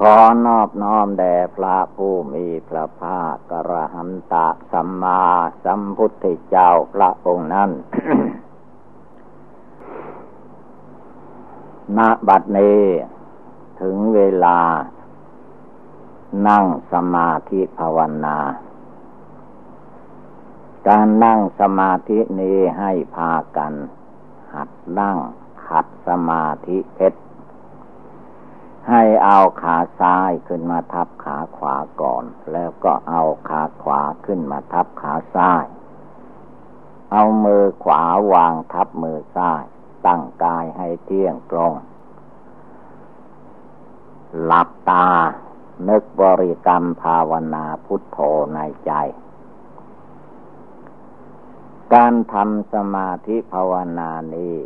ขอนอบน้อมแด่พระผู้มีพระภาคกระหันตะสัมมาสัมพุทธเจ้าพระองค์นั้นณบัดนี้ถึงเวลา นั่งสมาธิภาวนา การนั่งสมาธินี้ให้พากัน หัดนั่งขัดสมาธิเพชร ให้เอาขาซ้ายขึ้นมาทับขาขวาก่อน แล้วก็เอาขาขวาขึ้นมาทับขาซ้าย เอามือขวาวางทับมือซ้าย ตั้งกายให้เที่ยงตรง หลับตา นึกบริกรรมภาวนาพุทโธในใจ การทำสมาธิภาวนานี้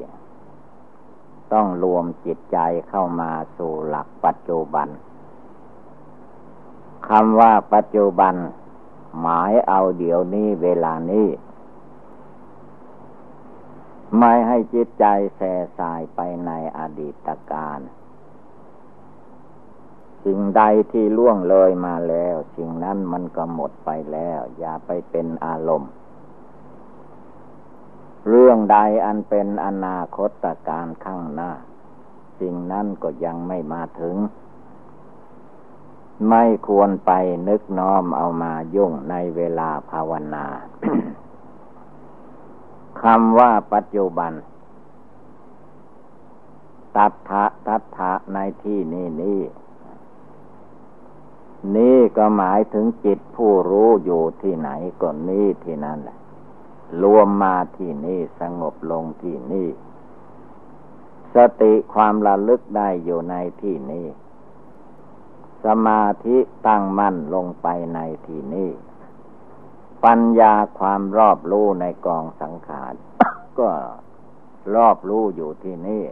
ต้องรวมจิตใจเข้ามาสู่หลักปัจจุบันคำว่าปัจจุบัน หมายเอาเดี๋ยวนี้เวลานี้ ไม่ให้จิตใจแส่สายไปในอดีตการสิ่งใดที่ล่วงเลยมาแล้ว สิ่งนั้นมันก็หมดไปแล้ว อย่าไปเป็นอารมณ์ เรื่องใดอันเป็นอนาคตการข้างหน้า สิ่งนั้นก็ยังไม่มาถึง ไม่ควรไปนึกน้อมเอามายุ่งในเวลาภาวนาคำว่าปัจจุบัน ตัทธะตัทธะในที่นี้นี่นี่ก็หมายถึงจิตผู้รู้อยู่ที่ไหนก็นี่ที่นั่นแหละ รวมมาที่นี่สงบลงที่นี่ สติความระลึกได้อยู่ในที่นี้ สมาธิตั้งมั่นลงไปในที่นี้ ปัญญาความรอบรู้ในกองสังขารก็รอบรู้อยู่ที่นี่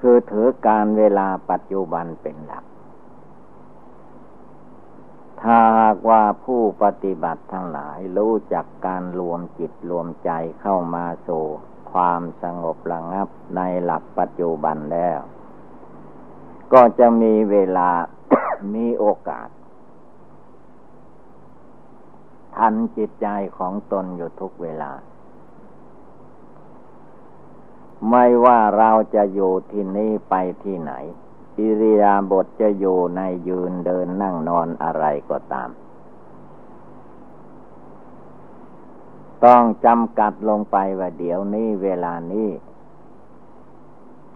คือถือการเวลาปัจจุบันเป็นหลัก ถ้าหากว่าผู้ปฏิบัติทั้งหลายรู้จักการรวมจิตรวมใจเข้ามาสู่ความสงบระงับในหลักปัจจุบันแล้ว ก็จะมีเวลา มีโอกาส ทันจิตใจของตนอยู่ทุกเวลา ไม่ว่าเราจะอยู่ที่นี่ไปที่ไหน อิริยาบถจะอยู่ในยืนเดินนั่งนอนอะไรก็ตาม ต้องจำกัดลงไปว่าเดี๋ยวนี้เวลานี้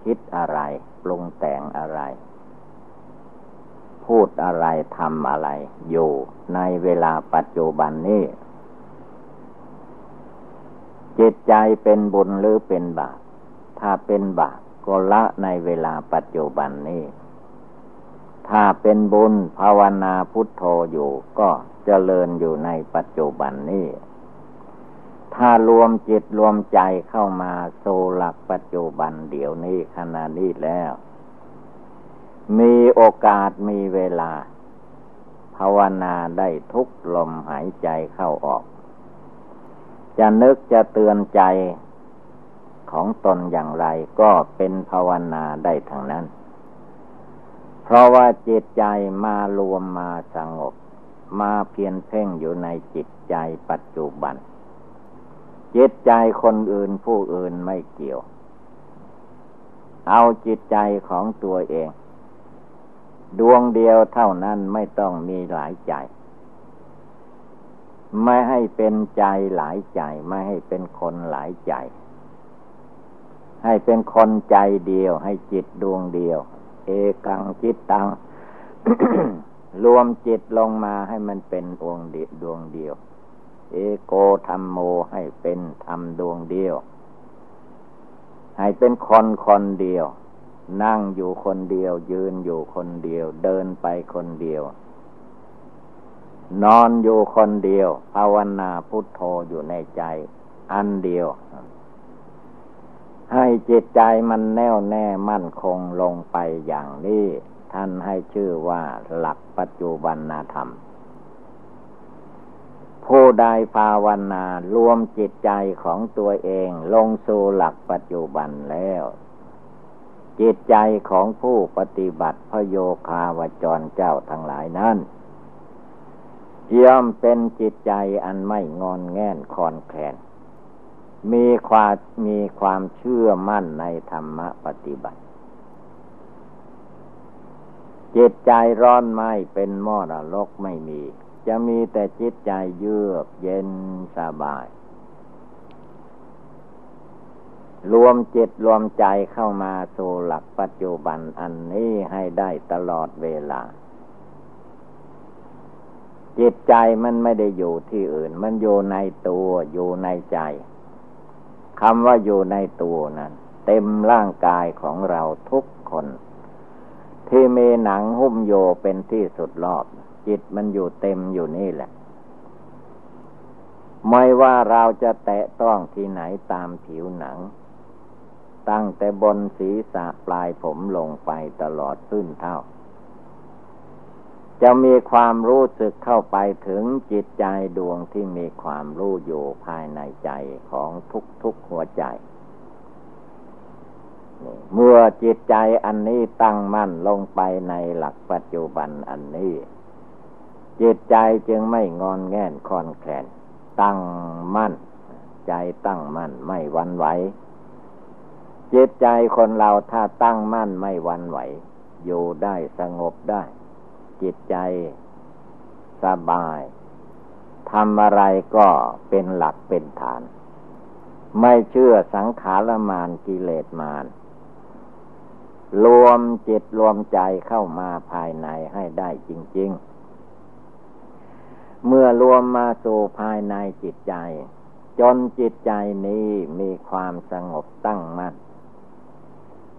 คิดอะไร ปรุงแต่งอะไร พูดอะไรทำอะไร อยู่ในเวลาปัจจุบันนี้ จิตใจเป็นบุญหรือเป็นบาปถ้าเป็นบาป ก็ละในเวลาปัจจุบันนี้ ถ้าเป็นบุญภาวนาพุทโธอยู่ก็เจริญอยู่ในปัจจุบันนี้ ถ้ารวมจิตรวมใจเข้ามาโซหลักปัจจุบันเดี๋ยวนี้ขณะนี้แล้ว มีโอกาสมีเวลา ภาวนาได้ทุกลมหายใจเข้าออก จะนึกจะเตือนใจ ของตนอย่างไรก็เป็นภาวนาได้ทั้งนั้น เพราะว่าจิตใจมารวมมาสงบ มาเพียนเพ่งอยู่ในจิตใจปัจจุบัน จิตใจคนอื่นผู้อื่นไม่เกี่ยว เอาจิตใจของตัวเอง ดวงเดียวเท่านั้นไม่ต้องมีหลายใจไม่ให้เป็นใจหลายใจ ไม่ให้เป็นคนหลายใจ ให้เป็นคนใจเดียว ให้จิตดวงเดียว เอกังจิตตัง รวมจิตลงมาให้มันเป็นดวงเดียวดวงเดียว เอโกธรรมโมให้เป็นธรรมดวงเดียว ให้เป็นคนคนเดียว นั่งอยู่คนเดียว ยืนอยู่คนเดียว เดินไปคนเดียว นอนอยู่คนเดียวภาวนาพุทโธอยู่ในใจ อันเดียว ให้จิตใจมันแน่วแน่มั่นคงลงไปอย่างนี้ ท่านให้ชื่อว่าหลักปัจจุบันธรรม ผู้ใดภาวนารวมจิตใจของตัวเองลงสู่หลักปัจจุบันแล้ว จิตใจของผู้ปฏิบัติพโยคาวจรเจ้าทั้งหลายนั้นย่อมเป็นจิตใจอันไม่งอนแง่นคอนแคลน มีความมีความเชื่อมั่นในธรรมปฏิบัติ จิตใจร้อนไหมเป็นมอดลกไม่มี จะมีแต่จิตใจเยือกเย็นสบาย รวมจิตรวมใจเข้ามาสู่หลักปัจจุบันอันนี้ให้ได้ตลอดเวลาจิตใจมันไม่ได้อยู่ที่อื่น มันอยู่ในตัวอยู่ในใจ คำว่าอยู่ในตัวนั้น เต็มร่างกายของเราทุกคน ที่มีหนังหุ้มโยเป็นที่สุดรอบ จิตมันอยู่เต็มอยู่นี่แหละ ไม่ว่าเราจะแตะต้องที่ไหนตามผิวหนัง ตั้งแต่บนศีรษะปลายผมลงไปตลอดขึ้นเท่า จะมีความรู้สึกเข้าไปถึงจิตใจดวงที่มีความรู้อยู่ภายในใจของทุกๆหัวใจ เมื่อจิตใจอันนี้ตั้งมั่นลงไปในหลักปัจจุบันอันนี้ จิตใจจึงไม่งอนแง่นคอนแคลนตั้งมั่น ใจตั้งมั่นไม่วันไหวจิตใจคนเราถ้าตั้งมั่นไม่วันไหว อยู่ได้สงบได้ จิตใจสบายทำอะไรก็เป็นหลักเป็นฐาน ไม่เชื่อสังขารมานกิเลสมาน รวมจิตรวมใจเข้ามาภายในให้ได้จริง ๆ เมื่อรวมมาสู่ภายในจิตใจ จนจิตใจนี้มีความสงบตั้งมั่น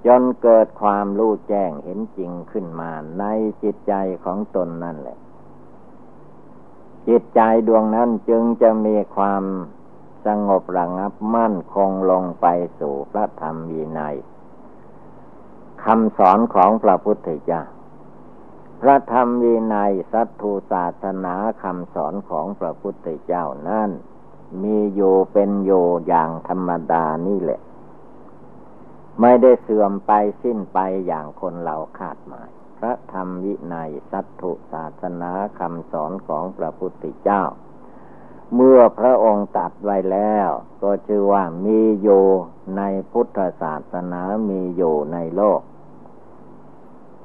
จนเกิดความรู้แจ้งเห็นจริงขึ้นมาในจิตใจของตนนั่นแหละ จิตใจดวงนั้นจึงจะมีความสงบระงับมั่นคงลงไปสู่พระธรรมวินัยคำสอนของพระพุทธเจ้าพระธรรมวินัยสัตถุศาสนาคำสอนของพระพุทธเจ้านั่นมีอยู่เป็นอยู่อย่างธรรมดานี่แหละ ไม่ได้เสื่อมไปสิ้นไปอย่างคนเราคาดหมาย พระธรรมวินัยสัตถุศาสนาคำสอนของพระพุทธเจ้า เมื่อพระองค์ตัดไว้แล้ว ก็ชื่อว่ามีอยู่ในพุทธศาสนามีอยู่ในโลก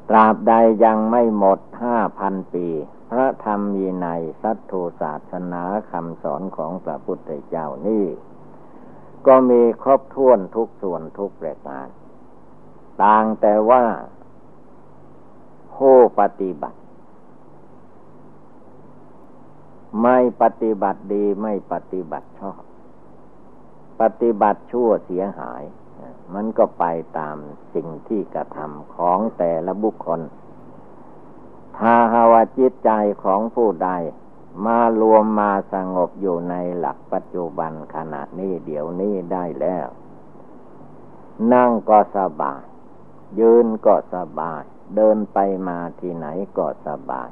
ตราบใดยังไม่หมดห้าพันปี พระธรรมวินัยสัตถุศาสนาคำสอนของพระพุทธเจ้านี่ ก็มีครบถ้วนทุกส่วนทุกประการต่างแต่ว่าผู้ปฏิบัติ ไม่ปฏิบัติดีไม่ปฏิบัติชอบ ปฏิบัติชั่วเสียหาย มันก็ไปตามสิ่งที่กระทำของแต่ละบุคคลถ้าหาวจิตใจของผู้ใด มารวมมาสงบอยู่ในหลักปัจจุบันขณะนี้เดี๋ยวนี้ได้แล้ว นั่งก็สบาย ยืนก็สบาย เดินไปมาที่ไหนก็สบาย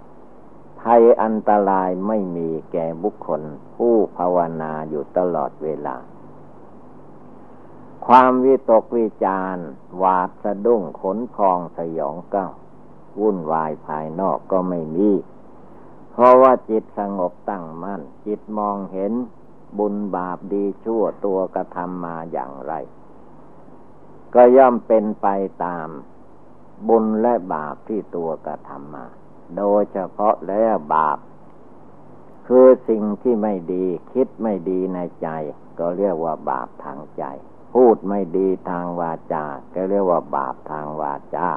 ภัยอันตรายไม่มีแก่บุคคล ผู้ภาวนาอยู่ตลอดเวลา ความวิตกวิจารหวาดสะดุ้งขนพองสยองเก้า วุ่นวายภายนอกก็ไม่มี ราะว่าจิตสงบตั้งมั่น จิตมองเห็นบุญบาปดีชั่วตัวกระทำมาอย่างไร ก็ย่อมเป็นไปตามบุญและบาปที่ตัวกระทำมา โดยเฉพาะแล้วบาป คือสิ่งที่ไม่ดีคิดไม่ดีในใจ ก็เรียกว่าบาปทางใจ พูดไม่ดีทางวาจา ก็เรียกว่าบาปทางวาจา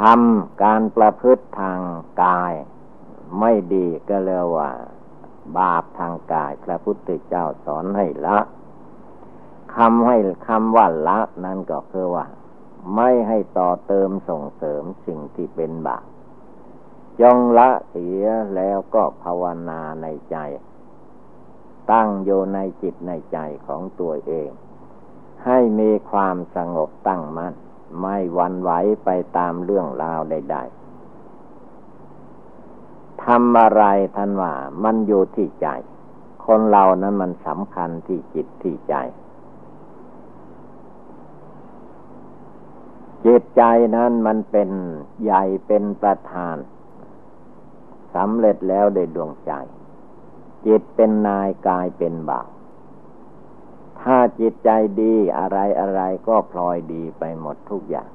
ทำการประพฤติทางกาย ไม่ดีก็เรียกว่า บาปทางกายพระพุทธเจ้าสอนให้ละคำให้คำว่าละนั่นก็คือว่า ไม่ให้ต่อเติมส่งเสริมสิ่งที่เป็นบาปจงละเสียแล้วก็ภาวนาในใจ ตั้งอยู่ในจิตในใจของตัวเอง ให้มีความสงบตั้งมัน่นไม่วันไหวไปตามเรื่องราวใด ๆ ทำอะไรท่านว่า มันอยู่ที่ใจ คนเรานั้นมันสำคัญที่จิตที่ใจ จิตใจนั้นมันเป็นใหญ่เป็นประธานสำเร็จแล้วได้ดวงใจ จิตเป็นนายกายเป็นบ่าวถ้าจิตใจดีอะไรอะไรก็พลอยดีไปหมดทุกอย่าง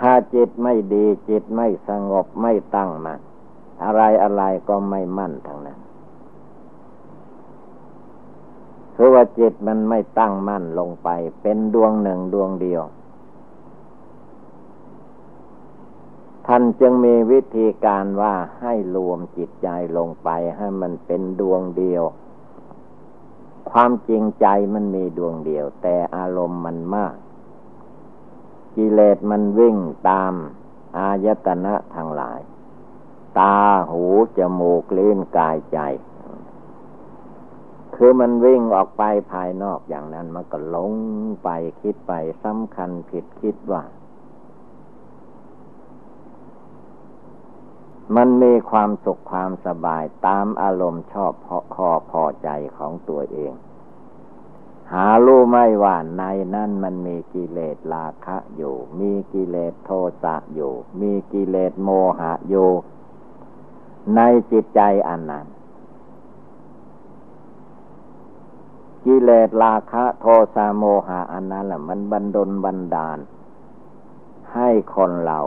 ถ้าจิตไม่ดีจิตไม่สงบไม่ตั้งมัน่นอะไรอะไรก็ไม่มั่นทั้งนั้นคือว่าจิตมันไม่ตั้งมั่นลงไป เป็นดวงหนึ่งดวงเดียว ท่านจึงมีวิธีการว่าให้รวมจิตใจลงไปให้มันเป็นดวงเดียว ความจริงใจมันมีดวงเดียว แต่อารมณ์มันมาก กิเลสมันวิ่งตามอายตนะทางหลาย ตาหูจมูกลิ้นกายใจ คือมันวิ่งออกไปภายนอกอย่างนั้นมันก็หลงไปคิดไปสำคัญผิดคิดว่า มันมีความสุขความสบายตามอารมณ์ชอบพอคอพอใจของตัวเอง หารู้ไม่ว่าในนั้นมันมีกิเลสราคะอยู่ มีกิเลสโทสะอยู่ มีกิเลสโมหะอยู่ในจิตใจอันนั้น กิเลสราคะโทสะโมหะอันนั้นแหละมันบันดลบันดาล ให้คนเรา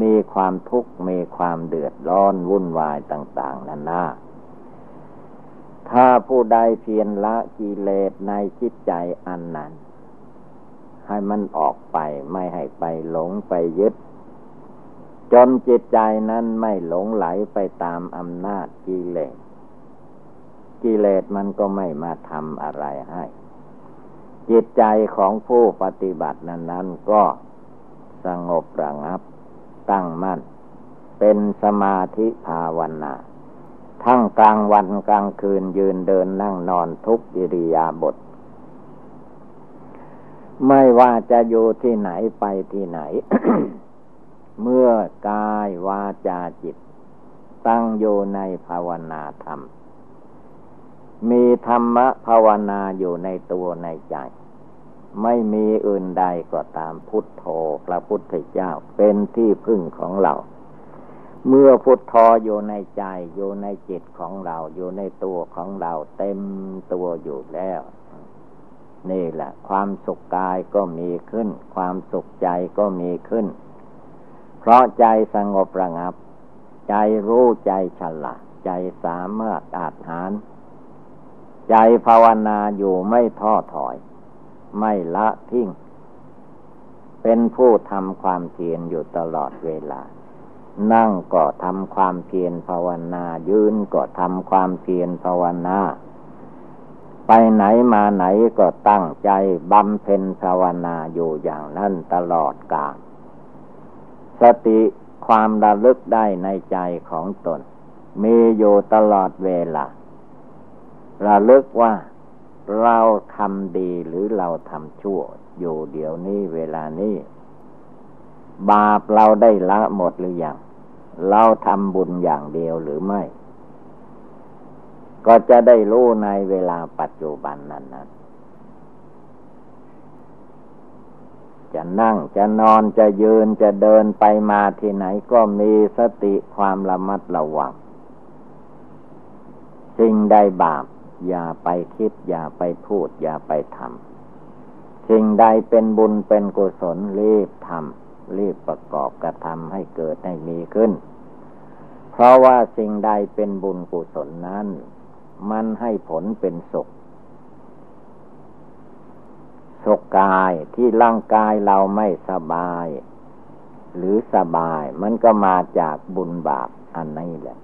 มีความทุกข์มีความเดือดร้อนวุ่นวายต่าง ๆนั่นนะ ถ้าผู้ใดเพียรละกิเลสในจิตใจอันนั้น ให้มันออกไปไม่ให้ไปหลงไปยึด จนจิตใจนั้นไม่หลงไหลไปตามอำนาจกิเลส กิเลสมันก็ไม่มาทำอะไรให้ จิตใจของผู้ปฏิบัตินั้นนั้นก็สงบระงับตั้งมั่น เป็นสมาธิภาวนา ทั้งกลางวันกลางคืนยืนเดินนั่งนอนทุกอิริยาบถไม่ว่าจะอยู่ที่ไหนไปที่ไหน เมื่อกายวาจาจิต ตั้งอยู่ในภาวนาธรรม มีธรรมะภาวนาอยู่ในตัวในใจ ไม่มีอื่นใดก็ตามพุทโธพระพุทธเจ้าเป็นที่พึ่งของเรา เมื่อพุทโธอยู่ในใจอยู่ในจิตของเรา อยู่ในตัวของเราเต็มตัวอยู่แล้ว นี่แหละ ความสุขกายก็มีขึ้น ความสุขใจก็มีขึ้น เพราะใจสงบระงับ ใจรู้ใจฉลาดใจสามารถอาจหาร ใจภาวนาอยู่ไม่ท้อถอย ไม่ละทิ้ง เป็นผู้ทำความเพียรอยู่ตลอดเวลา นั่งก็ทำความเพียรภาวนา ยืนก็ทำความเพียรภาวนา ไปไหนมาไหนก็ตั้งใจบำเพ็ญภาวนาอยู่อย่างนั้นตลอดกาลสติความระลึกได้ในใจของตน มีอยู่ตลอดเวลา ระลึกว่าเราทำดีหรือเราทำชั่วอยู่เดี๋ยวนี้เวลานี้ บาปเราได้ละหมดหรือยังเราทำบุญอย่างเดียวหรือไม่ ก็จะได้รู้ในเวลาปัจจุบันนั้นนั้นจะนั่งจะนอนจะยืนจะเดินไปมาที่ไหนก็มีสติความระมัดระวัง สิ่งใดบาป อย่าไปคิด อย่าไปพูด อย่าไปทำสิ่งใดเป็นบุญเป็นกุศลรีบทำ รีบประกอบกระทำให้เกิดให้มีขึ้น เพราะว่าสิ่งใดเป็นบุญกุศลนั้น มันให้ผลเป็นสุขสุขกายที่ร่างกายเราไม่สบาย หรือสบายมันก็มาจากบุญบาปอันนี้แหละ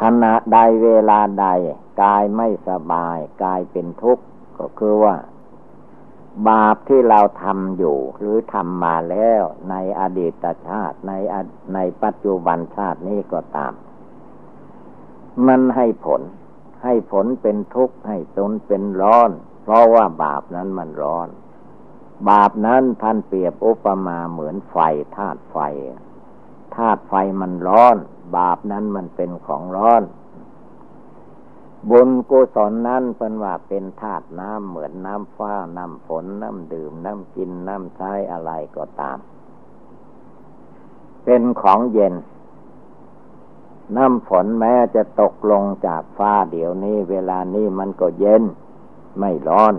ขณะใดเวลาใด กายไม่สบาย กายเป็นทุกข์ ก็คือว่า บาปที่เราทำอยู่ หรือทำมาแล้วในอดีตชาติในในปัจจุบันชาตินี้ก็ตาม มันให้ผล ให้ผลเป็นทุกข์ให้ตนเป็นร้อน เพราะว่าบาปนั้นมันร้อน บาปนั้นท่านเปรียบอุปมาเหมือนไฟธาตุไฟธาตุไฟมันร้อน บาปนั้นมันเป็นของร้อน บุญกุศลนั้นเป็นว่าเป็นธาตุน้ำเหมือนน้ำฟ้า น้ำฝน น้ำดื่ม น้ำกิน น้ำใช้อะไรก็ตาม เป็นของเย็น น้ำฝนแม้จะตกลงจากฟ้าเดี๋ยวนี้ เวลานี้มันก็เย็น ไม่ร้อน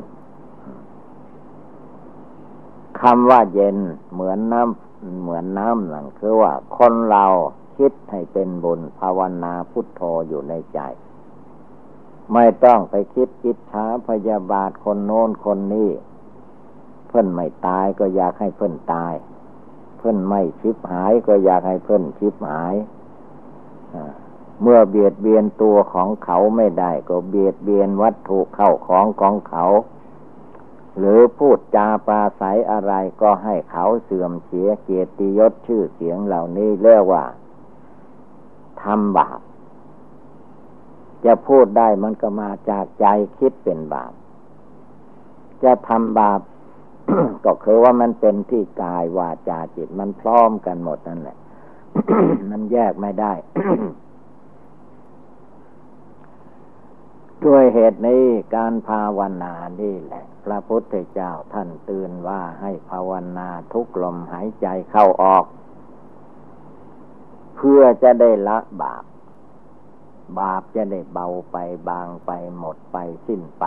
คำว่าเย็นเหมือนน้ำเหมือนน้ำหลังคือว่าคนเราคิดให้เป็นบุญภาวนาพุทโธอยู่ในใจ ไม่ต้องไปคิดคิดช้าพยาบาทคนโน้นคนนี้ เพื่อนไม่ตายก็อยากให้เพื่อนตาย เพื่อนไม่ชิบหายก็อยากให้เพื่อนชิบหายเมื่อเบียดเบียนตัวของเขาไม่ได้ ก็เบียดเบียนวัตถุเข้าของของเขา หรือพูดจาปาศัยอะไรก็ให้เขาเสื่อมเสียเกียรติยศชื่อเสียงเหล่านี้เรียกว่าทำบาป จะพูดได้มันก็มาจากใจคิดเป็นบาป จะทำบาปก็คือว่ามันเป็นที่กายวาจาจิต มันพร้อมกันหมดนั่นแหละ มันแยกไม่ได้ ด้วยเหตุนี้การภาวนานี่แหละ พระพุทธเจ้าท่านเตือนว่าให้ภาวนาทุกลมหายใจเข้าออก เพื่อจะได้ละบาป บาปจะได้เบาไปบางไปหมดไปสิ้นไป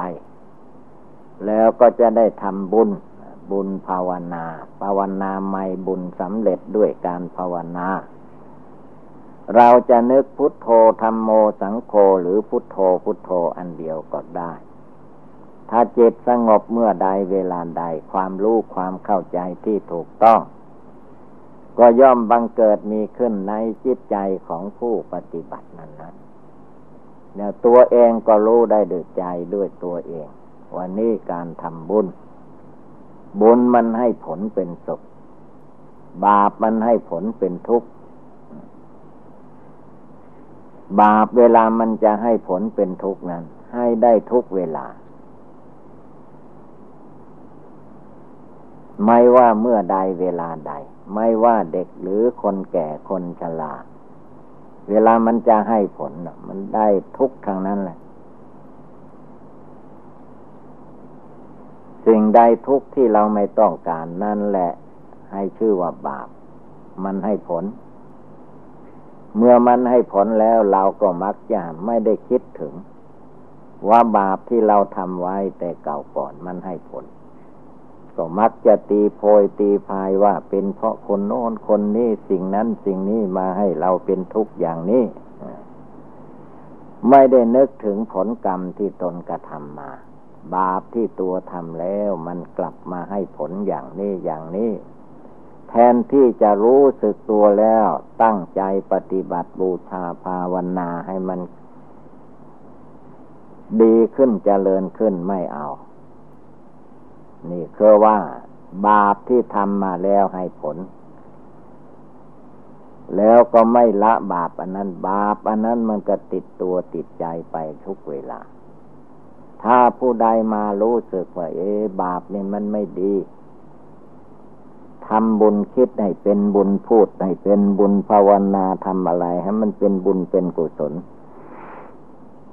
แล้วก็จะได้ทำบุญบุญภาวนา ภาวนาไม่บุญสำเร็จด้วยการภาวนา เราจะนึกพุทโธธรรมโมสังโฆหรือพุทโธพุทโธอันเดียวก็ได้ ถ้าจิตสงบเมื่อใดเวลาใดความรู้ความเข้าใจที่ถูกต้อง ก็ย่อมบังเกิดมีขึ้นในจิตใจของผู้ปฏิบัตินั้น เนี่ยตัวเองก็รู้ได้ด้วยใจด้วยตัวเอง วันนี้การทำบุญ บุญมันให้ผลเป็นสุข บาปมันให้ผลเป็นทุกข์ บาปเวลามันจะให้ผลเป็นทุกข์นั้น ให้ได้ทุกเวลา ไม่ว่าเมื่อใดเวลาใด ไม่ว่าเด็กหรือคนแก่คนชรา เวลามันจะให้ผล มันได้ทุกทางนั้นแหละ สิ่งใดทุกที่เราไม่ต้องการนั่นแหละ ให้ชื่อว่าบาป มันให้ผล เมื่อมันให้ผลแล้วเราก็มักจะไม่ได้คิดถึง ว่าบาปที่เราทำไว้แต่เก่าก่อนมันให้ผล ก็มักจะตีโพยตีพายว่าเป็นเพราะคนโน้นคนนี้สิ่งนั้นสิ่งนี้มาให้เราเป็นทุกข์อย่างนี้ ไม่ได้นึกถึงผลกรรมที่ตนกระทำมา บาปที่ตัวทำแล้วมันกลับมาให้ผลอย่างนี้อย่างนี้แทนที่จะรู้สึกตัวแล้วตั้งใจปฏิบัติบูชาภาวนาให้มัน ดีขึ้นเจริญขึ้นไม่เอา นี่คือว่า บาปที่ทำมาแล้วให้ผล แล้วก็ไม่ละบาปอันนั้น บาปอันนั้นมันก็ติดตัวติดใจไปทุกเวลา ถ้าผู้ใดมารู้สึกว่า เอ๊บาปนี่มันไม่ดีทำบุญคิดให้เป็นบุญพูดให้เป็นบุญภาวนาทำอะไรให้มันเป็นบุญเป็นกุศล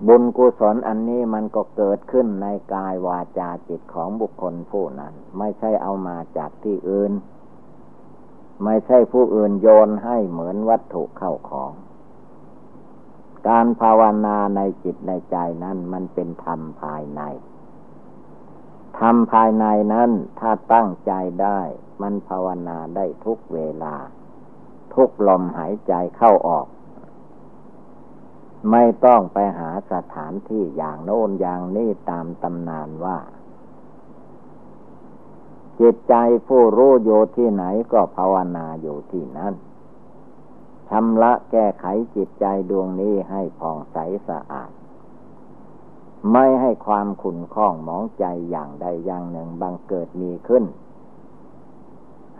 บุญกุศลอันนี้มันก็เกิดขึ้นในกายวาจาจิตของบุคคลผู้นั้น ไม่ใช่เอามาจากที่อื่น ไม่ใช่ผู้อื่นโยนให้เหมือนวัตถุเข้าของ การภาวนาในจิตในใจนั้นมันเป็นธรรมภายในธรรมภายในนั้นถ้าตั้งใจได้ มันภาวนาได้ทุกเวลา ทุกลมหายใจเข้าออก ไม่ต้องไปหาสถานที่อย่างโน้นอย่างนี้ตามตำนานว่า จิตใจผู้รู้อยู่ที่ไหนก็ภาวนาอยู่ที่นั้นชำระแก้ไขจิตใจดวงนี้ให้ผ่องใสสะอาด ไม่ให้ความขุ่นข้องหมองใจอย่างใดอย่างหนึ่งบังเกิดมีขึ้น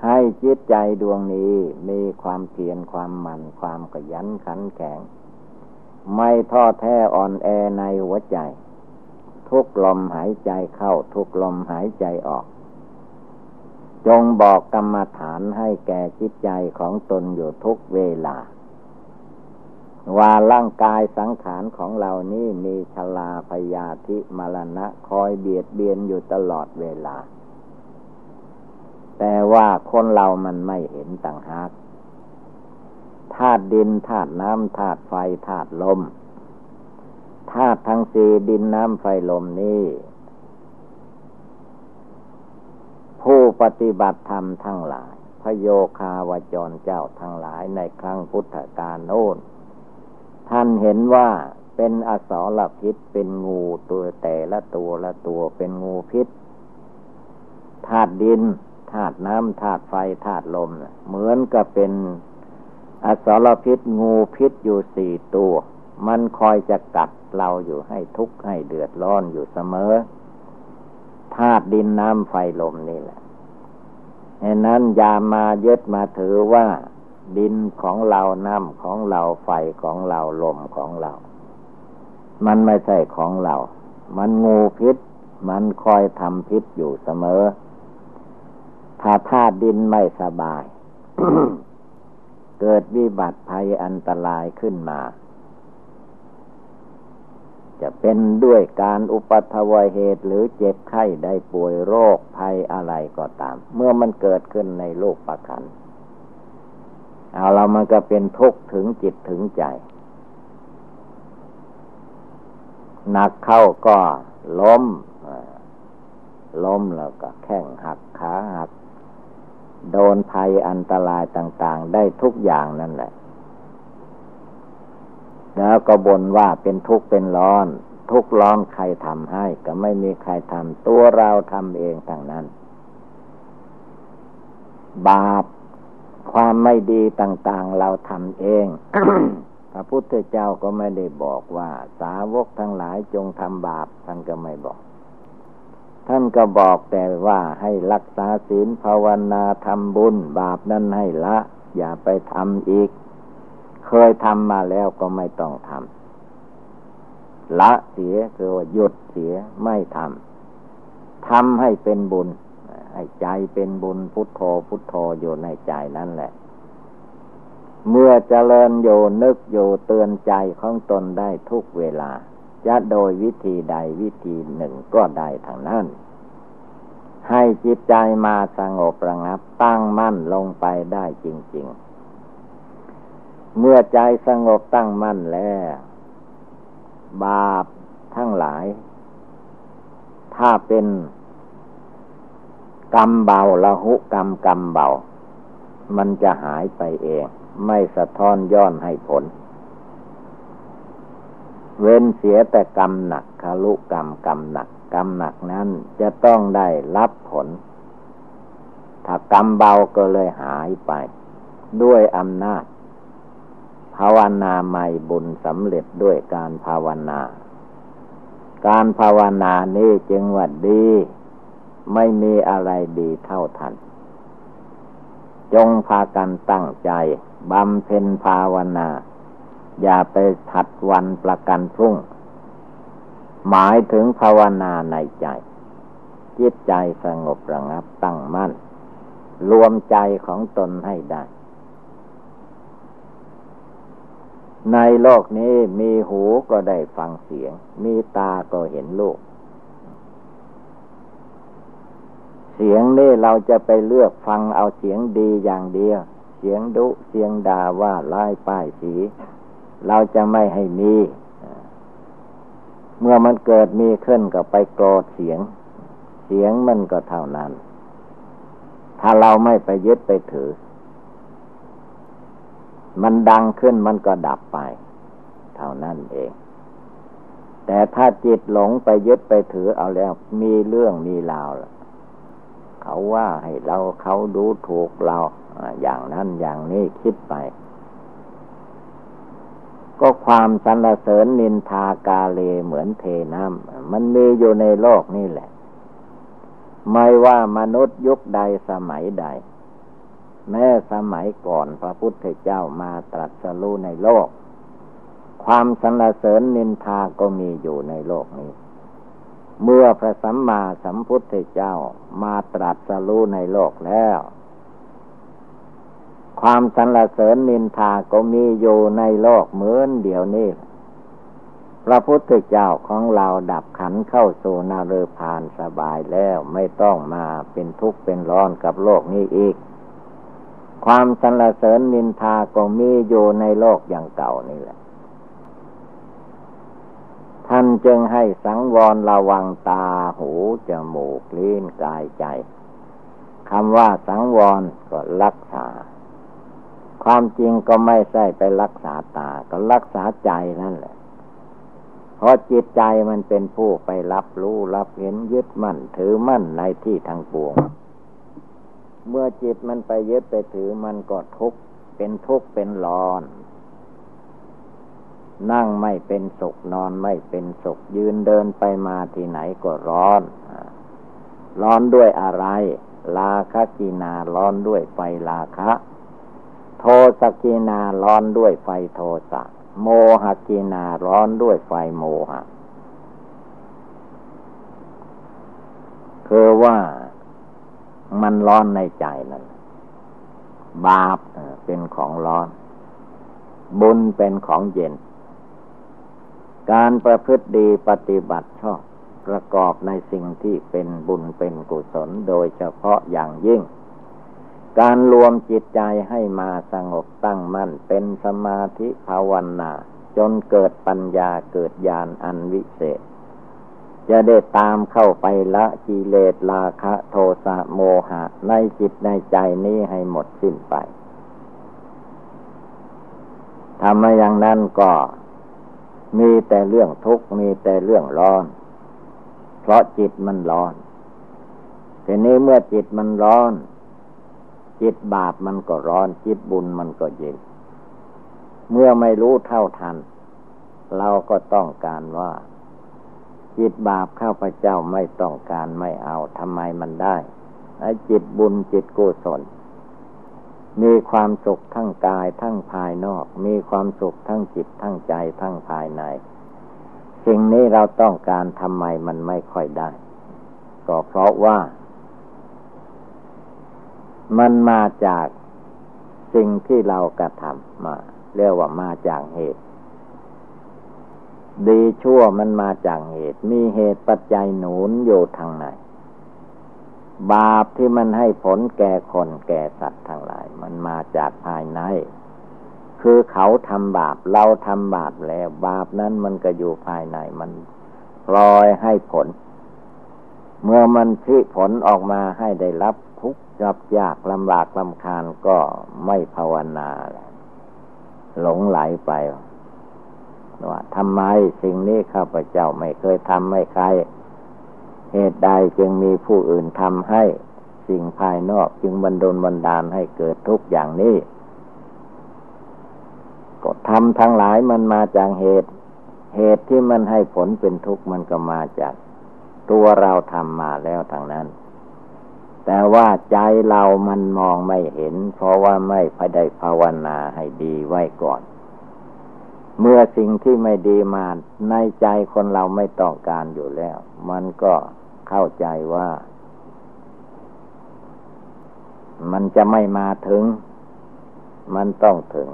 ให้จิตใจดวงนี้มีความเพียรความหมั่นความขยันขันแข็ง ไม่ท้อแท้อ่อนแอในหัวใจ ทุกลมหายใจเข้าทุกลมหายใจออก จงบอกกรรมฐานให้แก่จิตใจของตนอยู่ทุกเวลา ว่าร่างกายสังขารของเรานี่มีชลาพยาธิมรณะคอยเบียดเบียนอยู่ตลอดเวลา แต่ว่าคนเรามันไม่เห็นต่างหาก ธาตุดินธาตุน้ำธาตุไฟธาตุลมธาตุทั้งสี่ดินน้ำไฟลมนี้ ผู้ปฏิบัติธรรมทั้งหลายพโยคาวจรเจ้าทั้งหลายในครั้งพุทธกาลโน้น ท่านเห็นว่าเป็นอสรพิษเป็นงูตัวแต่ละตัวละตัวเป็นงูพิษธาตุดินธาตุน้ำธาตุไฟธาตุลม เหมือนกับเป็น อสรพิษงูพิษอยู่สี่ตัว มันคอยจะกัดเราอยู่ให้ทุกข์ให้เดือดร้อนอยู่เสมอธาตุดินน้ำไฟลมนี่แหละดังนั้นอย่ามายึดมาถือว่า ดินของเราน้ำของเราไฟของเราลมของเรา มันไม่ใช่ของเรา มันงูพิษ มันคอยทำพิษอยู่เสมอ ถ้าธาตุดินไม่สบาย เกิดวิบัติภัยอันตรายขึ้นมา จะเป็นด้วยการอุปัตวเหตุหรือเจ็บไข้ได้ป่วยโรคภัยอะไรก็ตาม เมื่อมันเกิดขึ้นในโลกประคันเอาเรามันก็เป็นทุกข์ถึงจิตถึงใจหนักเข้าก็ล้มล้มแล้วก็แข้งหักขาหัก โดนภัยอันตรายต่างๆ ได้ทุกอย่างนั่นแหละ แล้วก็บ่นว่าเป็นทุกข์เป็นร้อน ทุกข์ร้อนใครทำให้ ก็ไม่มีใครทำตัวเราทำเองทั้งนั้น บาปความไม่ดีต่าง ๆ เราทำเองพระพุทธเจ้าก็ไม่ได้บอกว่า สาวกทั้งหลายจงทำบาปท่านก็ไม่บอก ท่านก็บอกแต่ว่าให้รักษาศีลภาวนาทำบุญ บาปนั้นให้ละ อย่าไปทำอีก เคยทำมาแล้วก็ไม่ต้องทำละเสียคือว่าหยุดเสียไม่ทำทำให้เป็นบุญให้ใจเป็นบุญพุทโธพุทโธอยู่ในใจนั่นแหละ เมื่อเจริญโยนึกโยเตือนใจของตนได้ทุกเวลา จะโดยวิธีใดวิธีหนึ่งก็ได้ทางนั้น ให้จิตใจมาสงบระงับตั้งมั่นลงไปได้จริง ๆ เมื่อใจสงบตั้งมั่นแล้ว บาปทั้งหลาย ถ้าเป็นกรรมเบาละหุกรรมกรรมเบา มันจะหายไปเอง ไม่สะท้อนย้อนให้ผล เว้นเสียแต่กรรมหนักคาลุกรรมกรรมหนักกรรมหนักนั้นจะต้องได้รับผล ถ้ากรรมเบาก็เลยหายไป ด้วยอำนาจ ภาวนาใหม่บุญสำเร็จด้วยการภาวนา การภาวนานี้จึงวัดดี ไม่มีอะไรดีเท่าทัน จงพากันตั้งใจบำเพ็ญภาวนา อย่าไปถัดวันประกันพรุ่ง หมายถึงภาวนาในใจ จิตใจสงบระงับตั้งมั่น รวมใจของตนให้ได้ ในโลกนี้มีหูก็ได้ฟังเสียง มีตาก็เห็นลูก เสียงนี่เราจะไปเลือกฟังเอาเสียงดีอย่างเดียว เสียงดุ เสียงด่าว่าไล่ป้ายสี เราจะไม่ให้มี เมื่อมันเกิดมีขึ้นก็ไปโกรธเสียง เสียงมันก็เท่านั้น ถ้าเราไม่ไปยึดไปถือ มันดังขึ้นมันก็ดับไป เท่านั้นเอง แต่ถ้าจิตหลงไปยึดไปถือเอาแล้วมีเรื่องมีราวล่ะเขาว่าให้เราเขาดูถูกเรา อย่างนั้นอย่างนี้คิดไป ก็ความสรรเสริญนินทากาเลเหมือนเทน้ำมันมีอยู่ในโลกนี่แหละ ไม่ว่ามนุษย์ยุคใดสมัยใด แม้สมัยก่อนพระพุทธเจ้ามาตรัสรู้ในโลก ความสรรเสริญนินทาก็มีอยู่ในโลกนี้ เมื่อพระสัมมาสัมพุทธเจ้ามาตรัสรู้ในโลกแล้ว ความสรรเสริญนินทาก็มีอยู่ในโลกเหมือนเดียวนี้พระพุทธเจ้าของเราดับขันเข้าสู่นาเรพานสบายแล้วไม่ต้องมาเป็นทุกข์เป็นร้อนกับโลกนี้อีก ความสรรเสริญนินทาก็มีอยู่ในโลกอย่างเก่านี่แหละ ท่านจึงให้สังวรระวังตาหูจมูกลิ้นกายใจคำว่าสังวรก็รักษา ความจริงก็ไม่ใช่ไปรักษาตา ก็รักษาใจนั่นแหละ เพราะจิตใจมันเป็นผู้ไปรับรู้รับเห็นยึดมั่น ถือมั่นในที่ทางปวง เมื่อจิตมันไปยึดไปถือมันก็ทุกข์เป็นทุกข์เป็นร้อน นั่งไม่เป็นสุขนอนไม่เป็นสุขยืนเดินไปมาที่ไหนก็ร้อน ร้อนด้วยอะไร ลาคกีนาร้อนด้วยไฟลาคะ โทสกีนาร้อนด้วยไฟโทสะ โมหกีนาร้อนด้วยไฟโมหะ คือว่ามันร้อนในใจนั่นบาปเป็นของร้อน บุญเป็นของเย็น การประพฤติดีปฏิบัติชอบประกอบในสิ่งที่เป็นบุญเป็นกุศลโดยเฉพาะอย่างยิ่ง การรวมจิตใจให้มาสงบตั้งมั่นเป็นสมาธิภาวนาจนเกิดปัญญาเกิดญาณอันวิเศษ จะได้ตามเข้าไปละกิเลสราคะโทสะโมหะ ในจิตในใจนี้ให้หมดสิ้นไปทำมาอย่างนั้นก็มีแต่เรื่องทุกข์มีแต่เรื่องร้อน เพราะจิตมันร้อนทีนี้เมื่อจิตมันร้อน จิตบาปมันก็ร้อน จิตบุญมันก็เย็น เมื่อไม่รู้เท่าทัน เราก็ต้องการว่า จิตบาปข้าพเจ้าไม่ต้องการไม่เอาทำไมมันได้ไอ้จิตบุญจิตกุศลมีความสุขทั้งกายทั้งภายนอก มีความสุขทั้งจิตทั้งใจทั้งภายใน สิ่งนี้เราต้องการทำไมมันไม่ค่อยได้ ก็เพราะว่า มันมาจากสิ่งที่เรากระทำมา เรียกว่ามาจากเหตุ ดีชั่วมันมาจากเหตุ มีเหตุปัจจัยหนุนอยู่ทางไหน บาปที่มันให้ผลแก่คนแก่สัตว์ทั้งหลาย มันมาจากภายใน คือเขาทำบาปเราทำบาปแล้ว บาปนั้นมันก็อยู่ภายในมันลอยให้ผล เมื่อมันพิผลออกมาให้ได้รับ ทุกข์ยับยากลำบากลำคาญก็ไม่ภาวนาหลงไหลไปว่าทำไมสิ่งนี้ข้าพเจ้าไม่เคยทำไม่ใคร เหตุใดจึงมีผู้อื่นทำให้สิ่งภายนอกจึงบันดลบันดาลให้เกิดทุกอย่างนี้ก็ทำทั้งหลายมันมาจากเหตุ เหตุที่มันให้ผลเป็นทุกข์มันก็มาจาก ตัวเราทำมาแล้วทางนั้น แต่ว่าใจเรามันมองไม่เห็น เพราะว่าไม่พได้ภาวนาให้ดีไว้ก่อน เมื่อสิ่งที่ไม่ดีมาในใจคนเราไม่ต้องการอยู่แล้ว มันก็เข้าใจว่า มันจะไม่มาถึง มันต้องถึง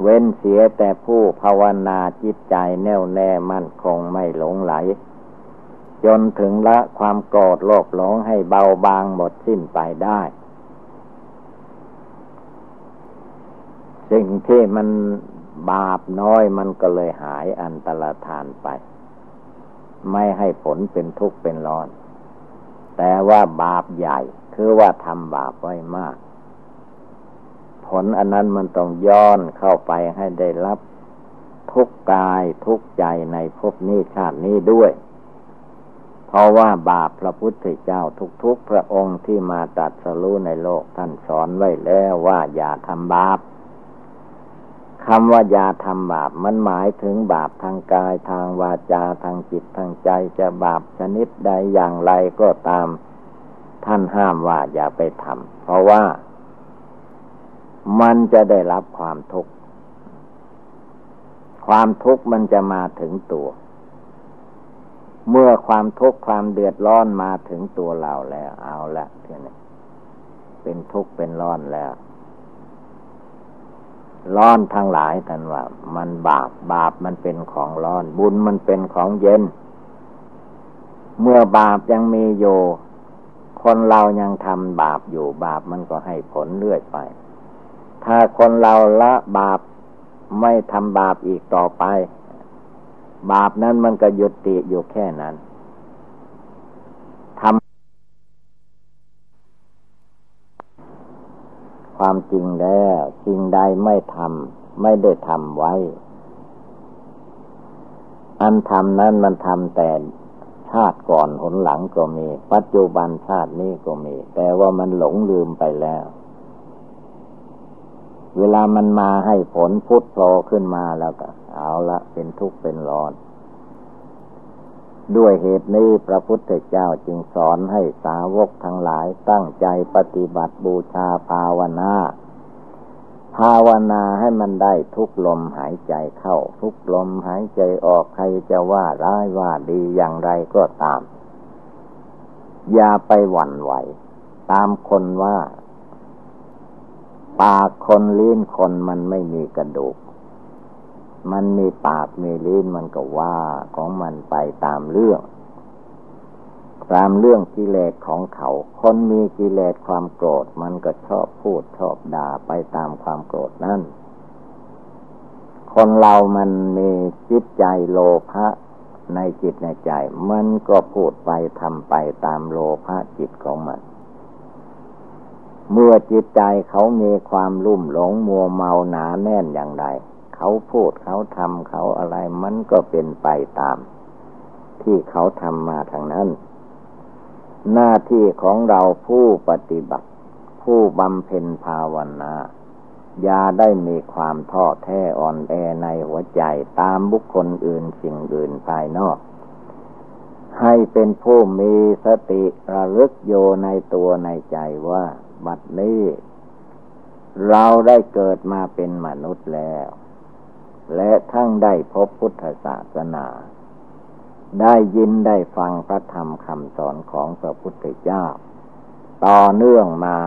เว้นเสียแต่ผู้ภาวนาจิตใจแน่วแน่มั่นคงไม่หลงไหล จนถึงละความโกรธโลภหลงให้เบาบางหมดสิ้นไปได้ สิ่งที่มันบาปน้อยมันก็เลยหายอันตรธานไป ไม่ให้ผลเป็นทุกข์เป็นร้อน แต่ว่าบาปใหญ่ คือว่าทำบาปไว้มาก ผลอันนั้นมันต้องย้อนเข้าไปให้ได้รับทุกกายทุกใจในภพนี้ชาตินี้ด้วย เพราะว่าบาปพระพุทธเจ้าทุกๆ พระองค์ที่มาตัดสรู้ในโลกท่านสอนไว้แล้วว่าอย่าทำบาปคำว่าอย่าทำบาปมันหมายถึงบาปทางกายทางวาจาทางจิตทางใจจะบาปชนิดใดอย่างไรก็ตาม ท่านห้ามว่าอย่าไปทำเพราะว่า มันจะได้รับความทุกข์ ความทุกข์มันจะมาถึงตัว เมื่อความทุกข์ความเดือดร้อนมาถึงตัวเราแล้ว เอาละทีนี้เป็นทุกข์เป็นร้อนแล้ว ร้อนทั้งหลายท่านว่า มันบาปบาปมันเป็นของร้อน บุญมันเป็นของเย็น เมื่อบาปยังมีอยู่คนเรายังทำบาปอยู่บาปมันก็ให้ผลเรื่อยไป ถ้าคนเราละบาปไม่ทำบาปอีกต่อไป บาปนั้นมันก็ยุติอยู่แค่นั้นทำความจริงแล้วสิ่งใดไม่ทำไม่ได้ทำไว้ อันทำนั้นมันทำแต่ชาติก่อนหนหลังก็มี ปัจจุบันชาตินี้ก็มี แต่ว่ามันหลงลืมไปแล้ว เวลามันมาให้ผลพุทโผล่ขึ้นมาแล้วก็ เอาละเป็นทุกข์เป็นร้อน ด้วยเหตุนี้พระพุทธเจ้าจึงสอนให้สาวกทั้งหลายตั้งใจปฏิบัติบูชาภาวนาภาวนาให้มันได้ทุกลมหายใจเข้า ทุกลมหายใจออกใครจะว่าร้ายว่าดีอย่างไรก็ตาม อย่าไปหวั่นไหว ตามคนว่า ปากคนลิ้นคนมันไม่มีกระดูก มันมีปากมีลิ้นมันก็ว่าของมันไปตามเรื่อง ตามเรื่องกิเลสของเขา คนมีกิเลสความโกรธ มันก็ชอบพูดชอบด่าไปตามความโกรธนั่น คนเรามันมีจิตใจโลภะในจิตในใจ มันก็พูดไปทำไปตามโลภะจิตของมันเมื่อจิตใจเขามีความลุ่มหลงมัวเมาหนาแน่นอย่างไร เขาพูดเขาทำเขาอะไรมันก็เป็นไปตาม ที่เขาทำมาทางนั้น หน้าที่ของเราผู้ปฏิบัติ ผู้บำเพ็ญภาวนาอย่าได้มีความท้อแท้อ่อนแอในหัวใจตามบุคคลอื่นสิ่งอื่นภายนอก ให้เป็นผู้มีสติระลึกโยในตัวในใจว่า บัดนี้ เราได้เกิดมาเป็นมนุษย์แล้ว และทั้งได้พบพุทธศาสนา ได้ยินได้ฟังพระธรรมคำสอนของพระพุทธเจ้า ต่อเนื่องมา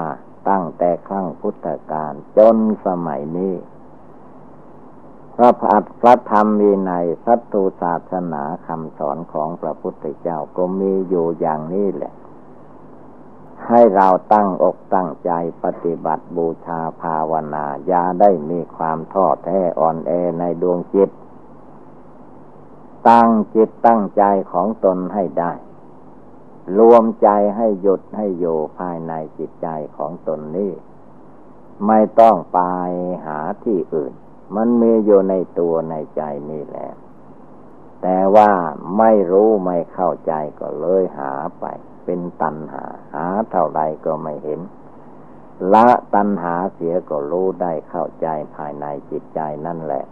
ตั้งแต่ครั้งพุทธกาลจนสมัยนี้ พระพัฒพระธรรมมีในสัตตุศาสนาคำสอนของพระพุทธเจ้าก็มีอยู่อย่างนี้แหละ ให้เราตั้งอกตั้งใจปฏิบัติบูชาภาวนาอย่าได้มีความท้อแท้อ่อนแอในดวงจิต ตั้งจิตตั้งใจของตนให้ได้ รวมใจให้หยุดให้อยู่ภายในจิตใจของตนนี้ ไม่ต้องไปหาที่อื่น มันมีอยู่ในตัวในใจนี่แหละแต่ว่าไม่รู้ไม่เข้าใจก็เลยหาไป เป็นตัณหา หาเท่าไรก็ไม่เห็น ละตัณหาเสียก็รู้ได้เข้าใจภายในจิตใจนั่นแหละ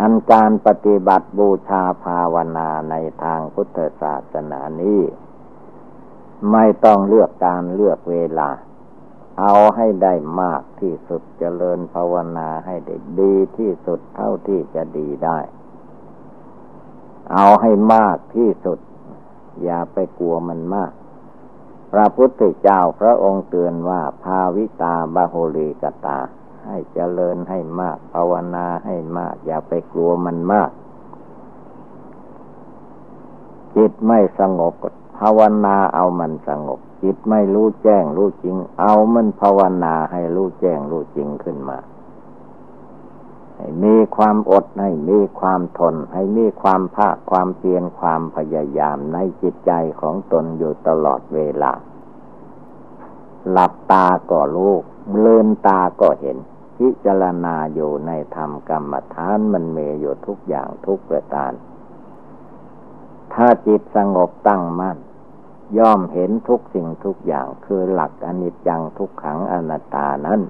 อันการปฏิบัติบูชาภาวนาในทางพุทธศาสนานี้ ไม่ต้องเลือกการเลือกเวลา เอาให้ได้มากที่สุดจเจริญภาวนาให้ได้ดีที่สุดเท่าที่จะดีได้เอาให้มากที่สุด อย่าไปกลัวมันมาก พระพุทธเจ้าพระองค์เตือนว่า ภาวิตาบาโหลีกตา ให้เจริญให้มาก ภาวนาให้มาก อย่าไปกลัวมันมาก จิตไม่สงบภาวนาเอามันสงบ จิตไม่รู้แจ้งรู้จริง เอามันภาวนาให้รู้แจ้งรู้จริงขึ้นมา ให้มีความอดให้มีความทน ให้มีความภาคความเพียรความพยายามในจิตใจของตนอยู่ตลอดเวลา หลับตาก็รู้เลืนตาก็เห็น พิจารณาอยู่ในธรรมกรรมฐานมันเมอยู่ทุกอย่างทุกประการถ้าจิตสงบตั้งมั่นย่อมเห็นทุกสิ่งทุกอย่างคือหลักอนิจจังทุกขังอนัตตานั้น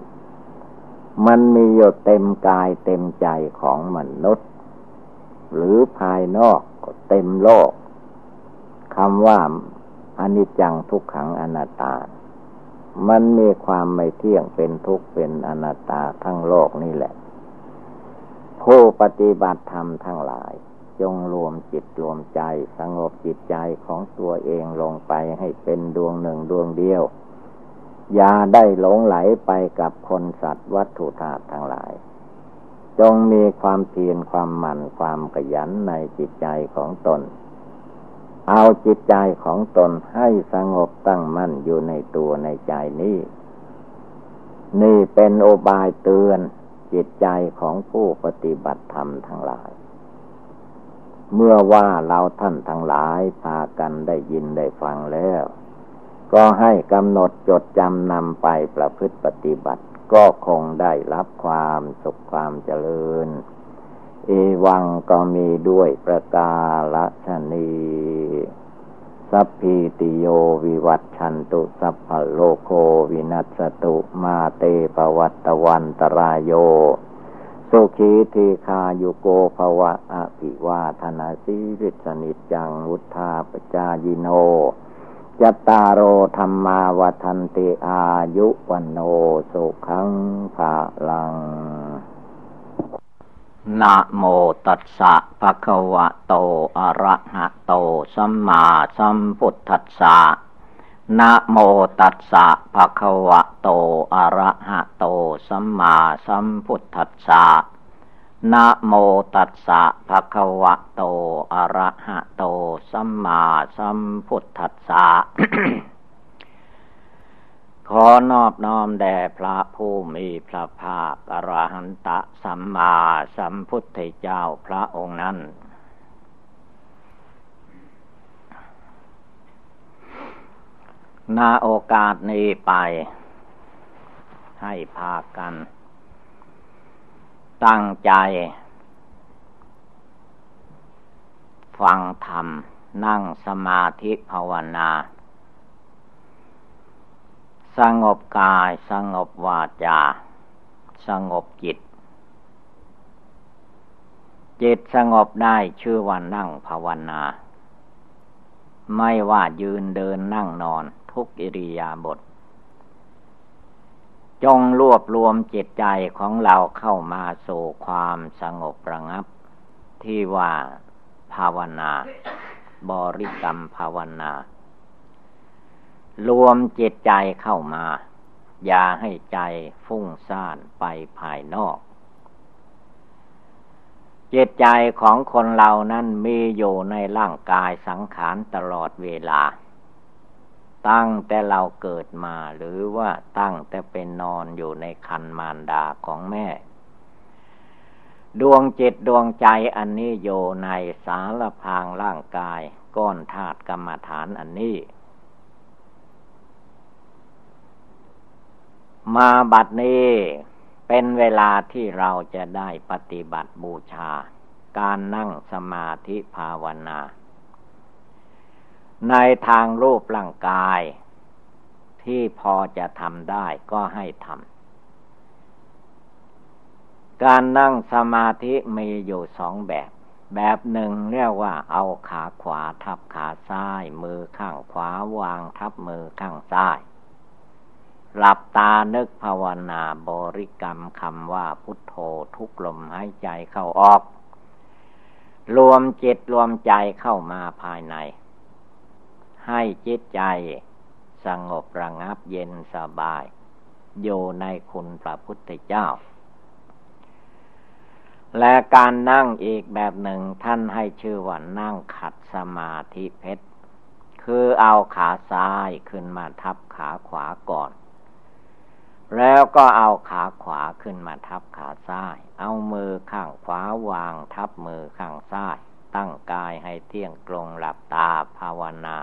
มันมีอยู่เต็มกายเต็มใจของมนุษย์ หรือภายนอกก็เต็มโลกคำว่าอนิจจังทุกขังอนัตตา มันมีความไม่เที่ยงเป็นทุกข์เป็นอนัตตาทั้งโลกนี่แหละ ผู้ปฏิบัติธรรมทั้งหลาย จงรวมจิตรวมใจสงบจิตใจของตัวเองลงไปให้เป็นดวงหนึ่งดวงเดียว อย่าได้หลงไหลไปกับคนสัตว์วัตถุธาตุทั้งหลาย จงมีความเพียรความหมั่นความขยันในจิตใจของตน เอาจิตใจของตนให้สงบตั้งมั่นอยู่ในตัวในใจนี้ นี่เป็นโอบายเตือนจิตใจของผู้ปฏิบัติธรรมทั้งหลาย เมื่อว่าเราท่านทั้งหลายพากันได้ยินได้ฟังแล้ว ก็ให้กำหนดจดจำนำไปประพฤติปฏิบัติ ก็คงได้รับความสุขความเจริญ เอวังก็มีด้วยประกาศนีสัพพิติโยวิวัตชันตุสัพพโลโควินัสตุมาเตปวัตตวันตรายโยสุขีทีคายุโกภวะอภิวาธนาสีริสนิจังวุธาปจายิโน จตารโอธรรมาวทันติอายุวันโนสุขังภาลัง นะโมตัสสะภะคะวะโต อะระหะโต สัมมาสัมพุทธัสสะ นะโมตัสสะภะคะวะโต อะระหะโต สัมมาสัมพุทธัสสะ นะโมตัสสะภะคะวะโต อะระหะโต สัมมาสัมพุทธัสสะ ขอนอบน้อมแด่พระผู้มีพระภาคอรหันตะสัมมาสัมพุทธเจ้าพระองค์นั้น นาโอกาสนี้ไป ให้พากัน ตั้งใจ ฟังธรรม นั่งสมาธิภาวนา สงบกาย สงบวาจา สงบจิต จิตสงบได้ชื่อว่านั่งภาวนา ไม่ว่ายืนเดินนั่งนอนทุกอิริยาบถ จงรวบรวมจิตใจของเราเข้ามาสู่ความสงบระงับ ที่ว่าภาวนา บริกรรมภาวนา รวมจิตใจเข้ามา อย่าให้ใจฟุ้งซ่านไปภายนอก จิตใจของคนเรานั้นมีอยู่ในร่างกายสังขารตลอดเวลา ตั้งแต่เราเกิดมาหรือว่าตั้งแต่เป็นนอนอยู่ในคันมารดาของแม่ ดวงจิตดวงใจอันนี้อยู่ในสารพางร่างกาย ก้อนธาตุกรรมฐานอันนี้ มาบัดนี้เป็นเวลาที่เราจะได้ปฏิบัติบูชา การนั่งสมาธิภาวนา ในทางรูปร่างกาย ที่พอจะทำได้ก็ให้ทำการนั่งสมาธิมีอยู่สองแบบ แบบหนึ่งเรียกว่าเอาขาขวาทับขาซ้าย มือข้างขวาวางทับมือข้างซ้ายหลับตานึกภาวนาบริกรรมคำว่าพุทโธทุกลมหายใจเข้าออก รวมจิตรวมใจเข้ามาภายใน ให้จิตใจ สงบระงับเย็นสบาย อยู่ในคุณพระพุทธเจ้า และการนั่งอีกแบบหนึ่งท่านให้ชื่อว่านั่งขัดสมาธิเพชร คือเอาขาซ้ายขึ้นมาทับขาขวาก่อนแล้วก็เอาขาขวาขึ้นมาทับขาซ้าย เอามือข้างขวาวางทับมือข้างซ้าย ตั้งกายให้เที่ยงตรงหลับตาภาวนา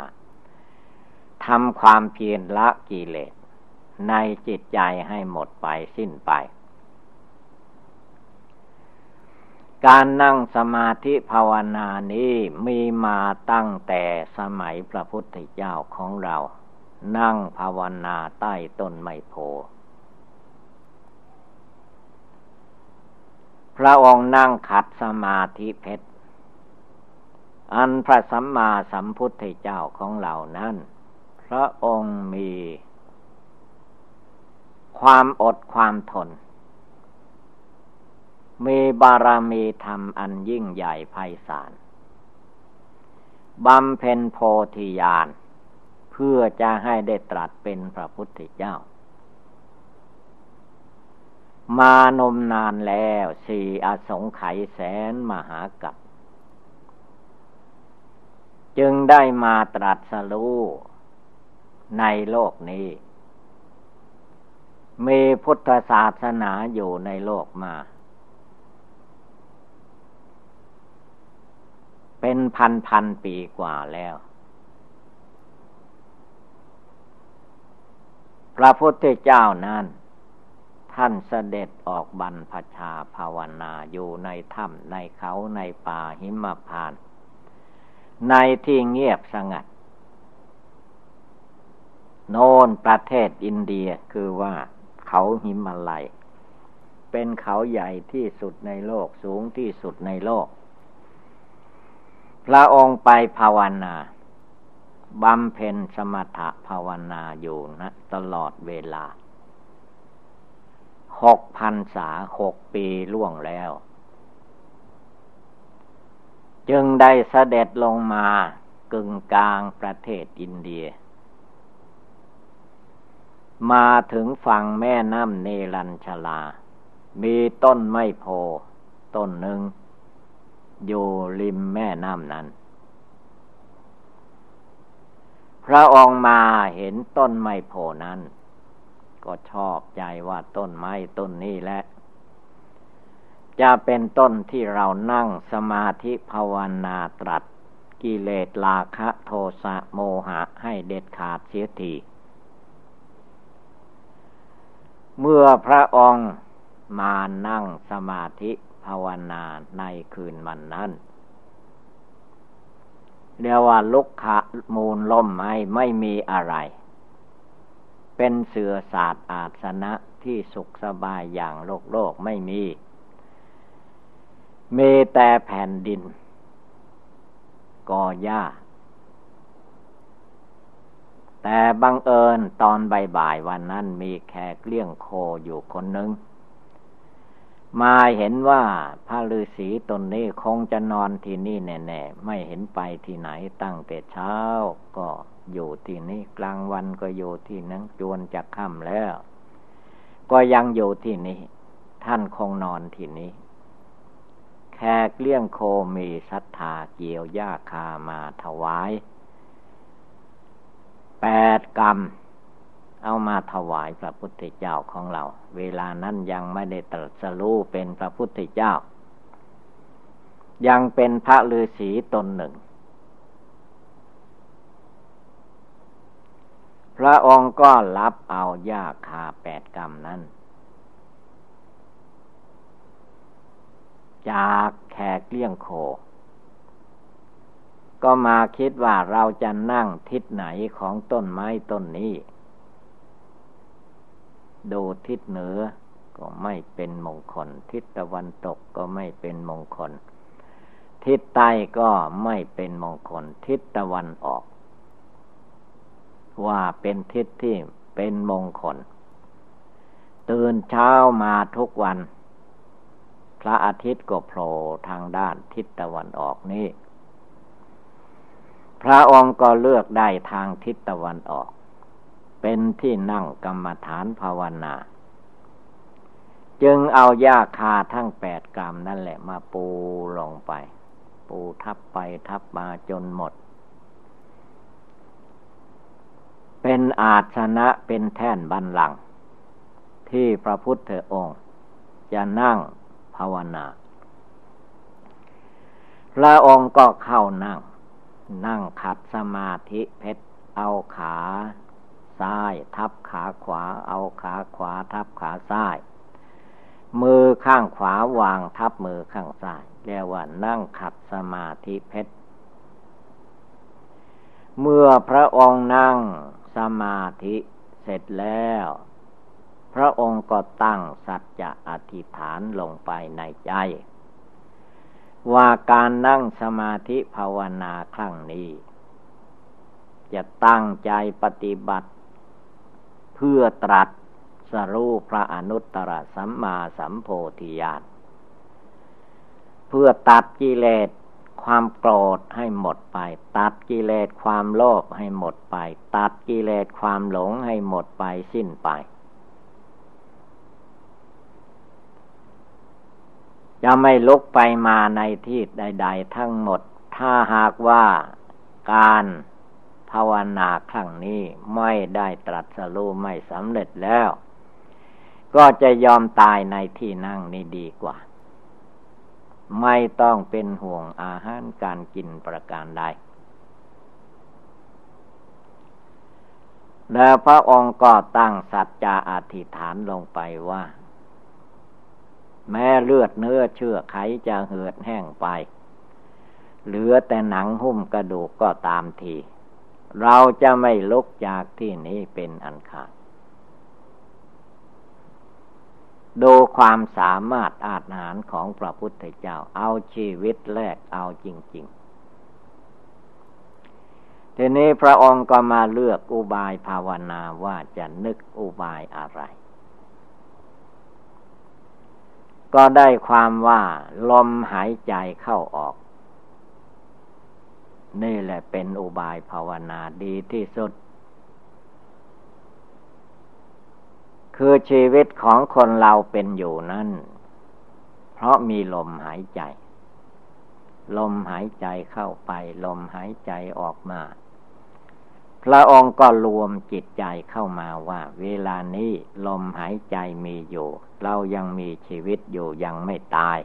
ทำความเพียรละกิเลส ในจิตใจให้หมดไปสิ้นไป การนั่งสมาธิภาวนานี้มีมาตั้งแต่สมัยพระพุทธเจ้าของเรา นั่งภาวนาใต้ต้นไมโพพระองค์นั่งขัดสมาธิเพชร อันพระสัมมาสัมพุทธเจ้าของเรานั้น พระองค์มี ความอดความทน มีบารมีธรรมอันยิ่งใหญ่ไพศาลบำเพ็ญโพธิญาณเพื่อจะให้ได้ตรัสเป็นพระพุทธเจ้า มานมนานแล้วสี่อสงไขยแสนมหากัปจึงได้มาตรัสรู้ ในโลกนี้ มีพุทธศาสนาอยู่ในโลกมา เป็นพันพันปีกว่าแล้ว พระพุทธเจ้านั้น ท่านเสด็จออกบรรพชาภาวนาอยู่ในถ้ำในเขาในป่าหิมพาน ในที่เงียบสงัด โน่นประเทศอินเดียคือว่าเขาหิมาลัย เป็นเขาใหญ่ที่สุดในโลกสูงที่สุดในโลก พระองค์ไปภาวนาบำเพ็ญสมถภาวนาอยู่นะตลอดเวลาหกพันษาหกปีล่วงแล้ว จึงได้เสด็จลงมากึ่งกลางประเทศอินเดีย มาถึงฝั่งแม่น้ำเนรัญชลา มีต้นไม้โพต้นหนึ่ง อยู่ริมแม่น้ำนั้น พระองค์มาเห็นต้นไม้โพนั้น ก็ชอบใจว่าต้นไม้ต้นนี้แหละ จะเป็นต้นที่เรานั่งสมาธิภาวนาตรัส กิเลสราคะโทสะโมหะให้เด็ดขาดเสียที เมื่อพระองค์มานั่งสมาธิภาวนาในคืนวันนั้นเรียกว่าลุกขะมูลล่มไม้ไม่มีอะไร เป็นเสือศาสตร์อาสนะที่สุขสบายอย่างโลกโลกไม่มีมีแต่แผ่นดินก่อหญ้า แต่บังเอิญตอนบ่ายๆวันนั้นมีแขกเลี้ยงโคอยู่คนหนึ่งมาเห็นว่าพระฤาษีตนนี้คงจะนอนที่นี่แน่ๆไม่เห็นไปที่ไหนตั้งแต่เช้า ก็อยู่ที่นี่กลางวันก็อยู่ที่นั้นจวนจะค่ำแล้ว ก็ยังอยู่ที่นี่ท่านคงนอนที่นี้ แขกเลี้ยงโคมีศรัทธาเกี่ยวหญ้าคามาถวาย แปดกรรม เอามาถวายพระพุทธเจ้าของเรา เวลานั้นยังไม่ได้ตรัสรู้เป็นพระพุทธเจ้า ยังเป็นพระฤาษีตนหนึ่ง พระองค์ก็รับเอาหญ้าคาแปดกรรมนั้นจากแขกเลี้ยงโค ก็มาคิดว่าเราจะนั่งทิศไหนของต้นไม้ต้นนี้ ดูทิศเหนือก็ไม่เป็นมงคล ทิศตะวันตกก็ไม่เป็นมงคล ทิศใต้ก็ไม่เป็นมงคล ทิศตะวันออก ว่าเป็นทิศที่เป็นมงคล ตื่นเช้ามาทุกวัน พระอาทิตย์ก็โผล่ทางด้านทิศตะวันออกนี้ พระองค์ก็เลือกได้ทางทิศตะวันออก เป็นที่นั่งกรรมฐานภาวนา จึงเอาหญ้าคาทั้งแปดกรรมนั่นแหละมาปูลงไป ปูทับไปทับมาจนหมด เป็นอาสนะเป็นแท่นบันลัง ที่พระพุทธองค์ จะนั่งภาวนาพระองค์ก็เข้านั่ง นั่งขัดสมาธิเพชรเอาขาซ้าย ทับขาขวา เอาขาขวา ทับขาซ้าย มือข้างขวาวางทับมือข้างซ้ายเรียกว่านั่งขัดสมาธิเพชรเมื่อพระองค์นั่งสมาธิเสร็จแล้ว พระองค์ก็ตั้งสัจจะอธิษฐานลงไปในใจ ว่าการนั่งสมาธิภาวนาครั้งนี้ จะตั้งใจปฏิบัติ เพื่อตรัสสรูปพระอนุตตรสัมมาสัมโพธิญาณเพื่อตัดกิเลสความโกรธให้หมดไป ตัดกิเลสความโลภให้หมดไป ตัดกิเลสความหลงให้หมดไปสิ้นไป จะไม่ลุกไปมาในที่ใด ๆ ทั้งหมด ถ้าหากว่าการภาวนาครั้งนี้ไม่ได้ตรัสรู้ไม่สำเร็จแล้ว ก็จะยอมตายในที่นั่งนี้ดีกว่า ไม่ต้องเป็นห่วงอาหารการกินประการใดแล้วพระองค์ก็ตั้งสัจจะอธิษฐานลงไปว่า แม้เลือดเนื้อเชื่อไขจะเหือดแห้งไป เหลือแต่หนังหุ้มกระดูกก็ตามที เราจะไม่ลุกจากที่นี้เป็นอันขาดดูความสามารถอาจหารของพระพุทธเจ้า เอาชีวิตแลกเอาจริง ๆ ทีนี้พระองค์ก็มาเลือกอุบายภาวนาว่าจะนึกอุบายอะไร ก็ได้ความว่า ลมหายใจเข้าออก นี่แหละเป็นอุบายภาวนาดีที่สุด คือชีวิตของคนเราเป็นอยู่นั้นเพราะมีลมหายใจ ลมหายใจเข้าไป ลมหายใจออกมา พระองค์ก็รวมจิตใจเข้ามาว่า เวลานี้ลมหายใจมีอยู่ เรายังมีชีวิตอยู่ยังไม่ตาย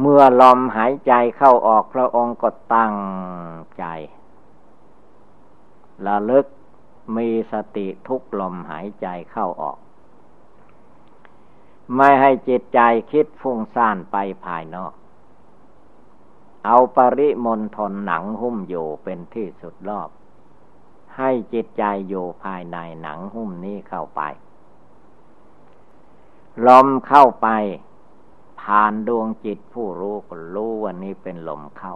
เมื่อลมหายใจเข้าออกพระองค์ก็ตั้งใจระลึกมีสติทุกลมหายใจเข้าออก ไม่ให้จิตใจคิดฟุ้งซ่านไปภายนอก เอาปริมณฑลหนังหุ้มอยู่เป็นที่สุดรอบ ให้จิตใจอยู่ภายในหนังหุ้มนี้เข้าไป ลมเข้าไป ผ่านดวงจิตผู้รู้ก็รู้ว่านี้เป็นลมเข้า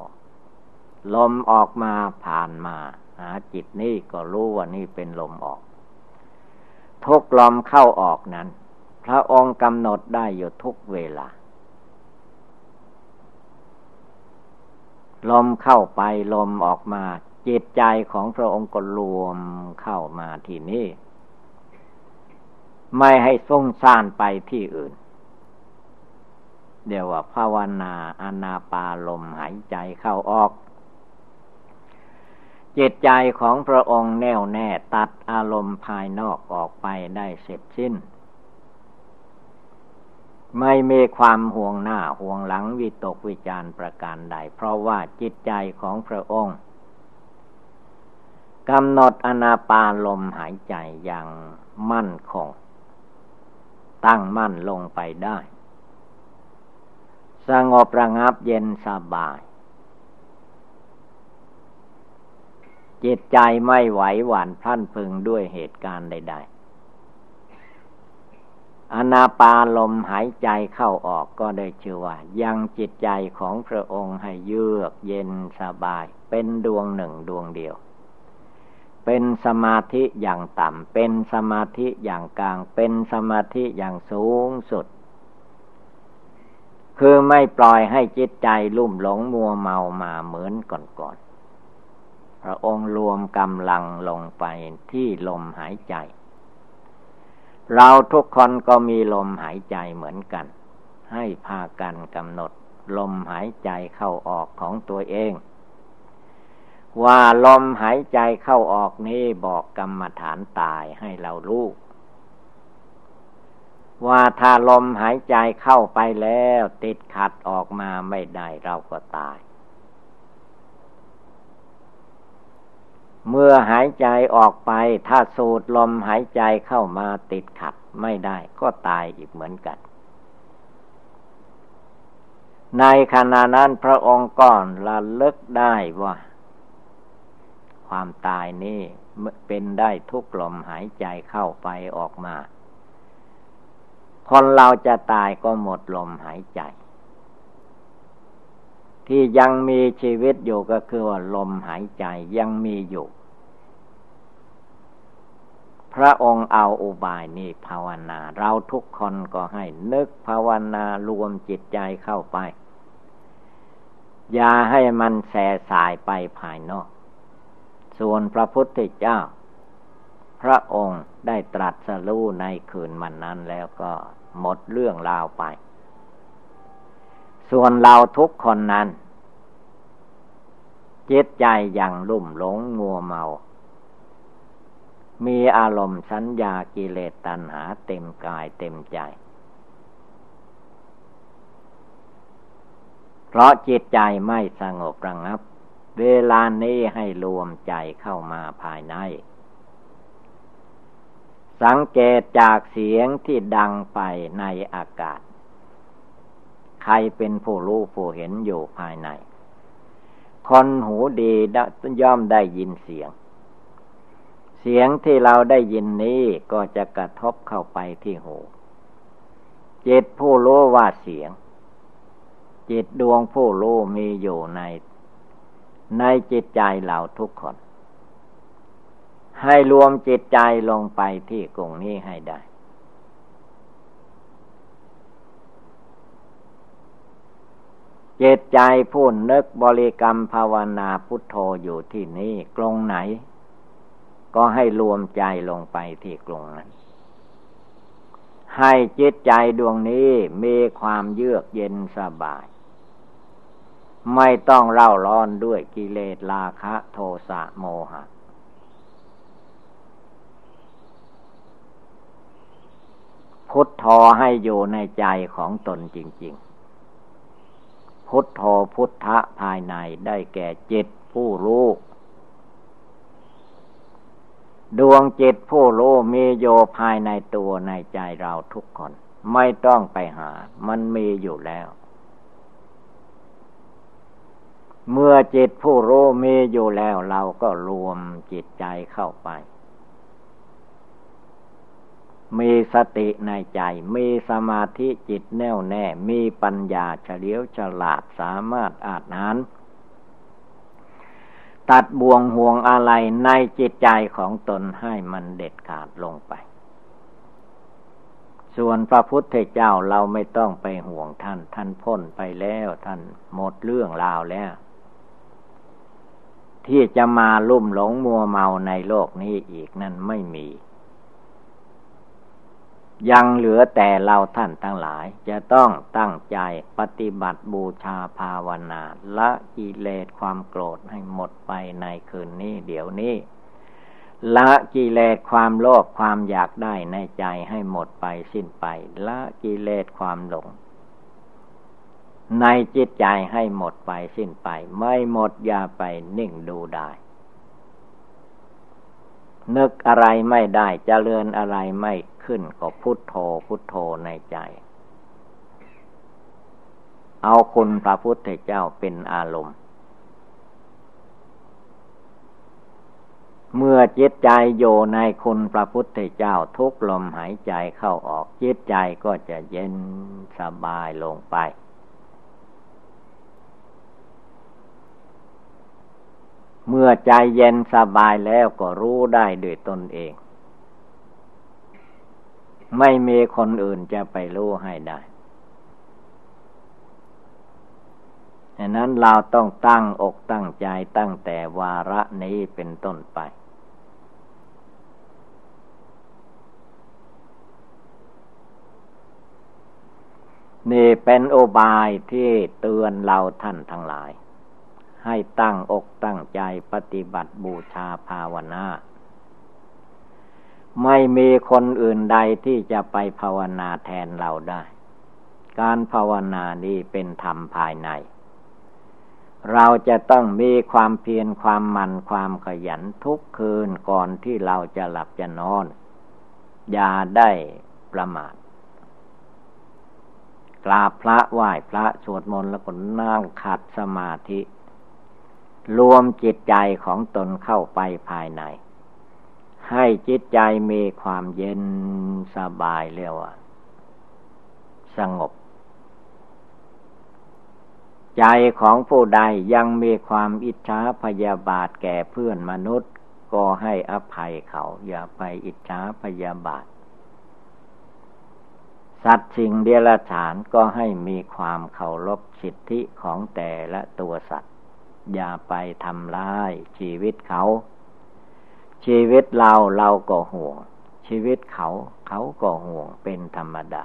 ลมออกมาผ่านมา หาจิตนี่ก็รู้ว่านี่เป็นลมออก ทุกลมเข้าออกนั้น พระองค์กำหนดได้อยู่ทุกเวลา ลมเข้าไปลมออกมาจิตใจของพระองค์ก็รวมเข้ามาที่นี่ ไม่ให้ส่งซ่านไปที่อื่น เดี๋ยวว่าภาวนาอนาปาลมหายใจเข้าออก จิตใจของพระองค์แน่วแน่ตัดอารมณ์ภายนอกออกไปได้เสร็จสิ้น ไม่มีความห่วงหน้าห่วงหลังวิตกวิจารประการใด เพราะว่าจิตใจของพระองค์กำหนดอนาปาลมหายใจอย่างมั่นคง ตั้งมั่นลงไปได้ สงบระงับเย็นสบาย จิตใจไม่ไหวหวั่นพลันพึงด้วยเหตุการณ์ใด ๆ อนาปาลมหายใจเข้าออกก็ได้ชื่อว่า ยังจิตใจของพระองค์ให้เยือกเย็นสบาย เป็นดวงหนึ่งดวงเดียว เป็นสมาธิอย่างต่ำ เป็นสมาธิอย่างกลาง เป็นสมาธิอย่างสูงสุด คือไม่ปล่อยให้จิตใจลุ่มหลงมัวเมามาเหมือนก่อนๆพระองค์รวมกำลังลงไปที่ลมหายใจ เราทุกคนก็มีลมหายใจเหมือนกัน ให้พากันกำหนด ลมหายใจเข้าออกของตัวเอง ว่าลมหายใจเข้าออกนี้บอกกรรมฐานตายให้เรารู้ว่าถ้าลมหายใจเข้าไปแล้ว ติดขัดออกมาไม่ได้เราก็ตาย เมื่อหายใจออกไป ถ้าสูดลมหายใจเข้ามาติดขัดไม่ได้ก็ตายอีกเหมือนกัน ในขณะนั้นพระองค์ก่อนระลึกได้ว่า ความตายนี้เป็นได้ทุกลมหายใจเข้าไปออกมา คนเราจะตายก็หมดลมหายใจ ที่ยังมีชีวิตอยู่ก็คือว่าลมหายใจยังมีอยู่ พระองค์เอาอุบายนี้ภาวนา เราทุกคนก็ให้นึกภาวนารวมจิตใจเข้าไป อย่าให้มันแสสายไปภายนอก ส่วนพระพุทธเจ้า พระองค์ได้ตรัสรู้ในคืนมันนั้นแล้วก็หมดเรื่องราวไป ส่วนเราทุกคนนั้นจิตใจยังลุ่มหลงงัวเมา มีอารมณ์สัญญากิเลสตัณหาเต็มกายเต็มใจ เพราะจิตใจไม่สงบระงับ เวลานี้ให้รวมใจเข้ามาภายใน สังเกตจากเสียงที่ดังไปในอากาศ ใครเป็นผู้รู้ผู้เห็นอยู่ภายใน คนหูดีย่อมได้ยินเสียง เสียงที่เราได้ยินนี้ก็จะกระทบเข้าไปที่หู จิตผู้รู้ว่าเสียง จิตดวงผู้รู้มีอยู่ใน ในจิตใจเราทุกคน ให้รวมจิตใจลงไปที่กลุ่มนี้ให้ได้ จิตใจพูดนึกบริกรรมภาวนาพุทโธอยู่ที่นี้กลงไหน ก็ให้รวมใจลงไปที่กลงนั้น ให้จิตใจดวงนี้มีความเยือกเย็นสบาย ไม่ต้องเล่าร้อนด้วยกิเลสราคะโทสะโมหะพุทโธให้อยู่ในใจของตนจริง ๆ พุทโธพุทธะภายในได้แก่จิตผู้รู้ ดวงจิตผู้รู้มีโยภายในตัวในใจเราทุกคน ไม่ต้องไปหา มันมีอยู่แล้ว เมื่อจิตผู้รู้มีอยู่แล้วเราก็รวมจิตใจเข้าไป มีสติในใจ มีสมาธิจิตแน่วแน่ มีปัญญาเฉลียวฉลาดสามารถอาจนั้น ตัดบ่วงห่วงอะไรในจิตใจของตนให้มันเด็ดขาดลงไป ส่วนพระพุทธเจ้าเราไม่ต้องไปห่วงท่าน ท่านพ้นไปแล้วท่านหมดเรื่องราวแล้ว ที่จะมาลุ่มหลงมัวเมาในโลกนี้อีกนั้นไม่มี ยังเหลือแต่เราท่านทั้งหลาย จะต้องตั้งใจปฏิบัติบูชาภาวนาละกิเลสความโกรธให้หมดไปในคืนนี้เดี๋ยวนี้ ละกิเลสความโลภความอยากได้ในใจให้หมดไปสิ้นไป ละกิเลสความหลง ในจิตใจให้หมดไปสิ้นไป ไม่หมดอย่าไปนิ่งดูได้นึกอะไรไม่ได้จเจริญอะไรไม่ ขึ้นก็พุทโธพุทโธในใจ เอาคุณพระพุทธเจ้าเป็นอารมณ์ เมื่อจิตใจโยในคุณพระพุทธเจ้าทุกลมหายใจเข้าออกจิตใจก็จะเย็นสบายลงไปเมื่อใจเย็นสบายแล้วก็รู้ได้ด้วยตนเอง ไม่มีคนอื่นจะไปรู้ให้ได้ฉะนั้นเราต้องตั้งอกตั้งใจตั้งแต่วาระนี้เป็นต้นไป นี่เป็นโอบายที่เตือนเราท่านทั้งหลาย ให้ตั้งอกตั้งใจปฏิบัติบูชาภาวนา ไม่มีคนอื่นใดที่จะไปภาวนาแทนเราได้ การภาวนานี้เป็นธรรมภายใน เราจะต้องมีความเพียรความมันความขยันทุกคืนก่อนที่เราจะหลับจะนอน อย่าได้ประมาทกราบพระไหว้พระสวดมนต์แล้วก็นั่งขัดสมาธิ รวมจิตใจของตนเข้าไปภายใน ให้จิตใจมีความเย็นสบายเรียกว่า สงบ ใจของผู้ใดยังมีความอิจฉาพยาบาทแก่เพื่อนมนุษย์ ก็ให้อภัยเขา อย่าไปอิจฉาพยาบาท สัตว์สิ่งเดรัจฉานก็ให้มีความเคารพสิทธิของแต่ละตัวสัตว์ อย่าไปทำร้ายชีวิตเขา ชีวิตเราเราก็ห่วง ชีวิตเขาเขาก็ห่วงเป็นธรรมดา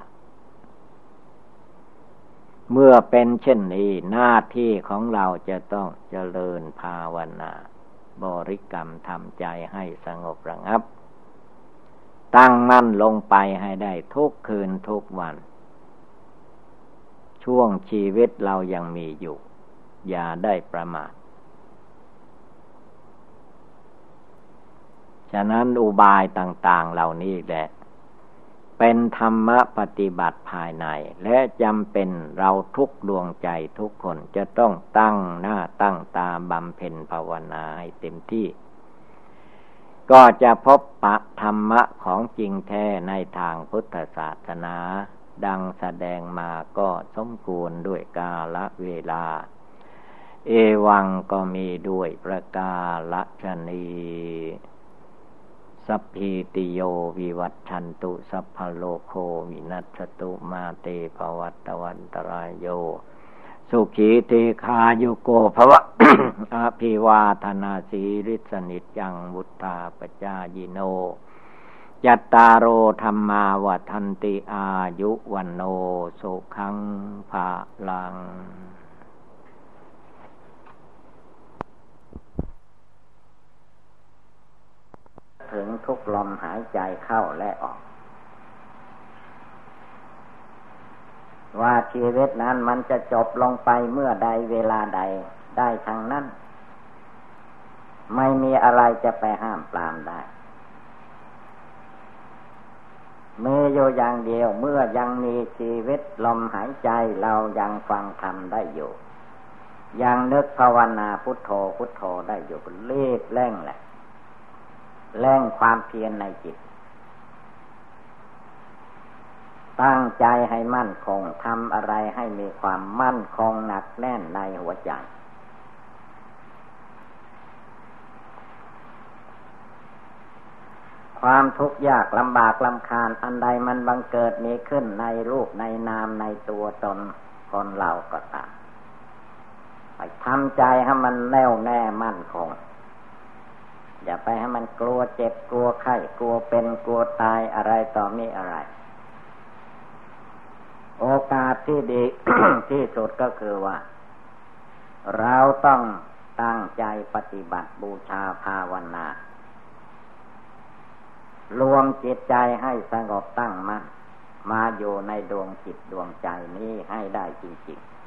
เมื่อเป็นเช่นนี้หน้าที่ของเราจะต้องเจริญภาวนา บริกรรมทำใจให้สงบระงับ ตั้งมั่นลงไปให้ได้ทุกคืนทุกวัน ช่วงชีวิตเรายังมีอยู่ อย่าได้ประมาท ฉะนั้นอุบายต่างๆเหล่านี้แหละ เป็นธรรมปฏิบัติภายใน และจำเป็นเราทุกดวงใจทุกคนจะต้องตั้งหน้าตั้งตาบำเพ็ญภาวนาให้เต็มที่ ก็จะพบปะธรรมะของจริงแท้ในทางพุทธศาสนา ดังแสดงมาก็สมควรด้วยกาลเวลาเอวังก็มีด้วยประกาละชนี สัพพิติโยวิวัตชันตุสัพพโลโควินัสตุมาเตภวัตวันตรายโย สุขีเทคาโยโกภวะอภิวาธนาสีริสนิจังบุตตาปจายิโนจัตตารโอธรรมาวัันติอายุวันโนสุขังภาลัง ถึงทุกลมหายใจเข้าและออก ว่าชีวิตนั้นมันจะจบลงไปเมื่อใดเวลาใดได้ทางนั้น ไม่มีอะไรจะไปห้ามปรามได้เมีอยู่อย่างเดียวเมื่อยังมีชีวิตลมหายใจเรายังฟังธรรมได้อยู่ ยังนึกภาวนาพุทโธพุทโธได้อยู่เรีบเร่งแหละ แรงความเพียรในจิต ตั้งใจให้มั่นคงทำอะไรให้มีความมั่นคงหนักแน่นในหัวใจ ความทุกข์ยากลำบากลำคาญอันใดมันบังเกิดมีขึ้นในรูปในนามในตัวตนคนเราก็ตามไปทำใจให้มันแน่วแน่มั่นคง อย่าไปให้มันกลัวเจ็บกลัวไข้กลัวเป็นกลัวตายอะไรต่อมีอะไร โอกาสที่ดีที่สุดก็คือว่า เราต้องตั้งใจปฏิบัติบูชาภาวนารวมจิตใจให้สงบตั้งมั่นมาอยู่ในดวงจิตดวงใจนี้ให้ได้จริงๆ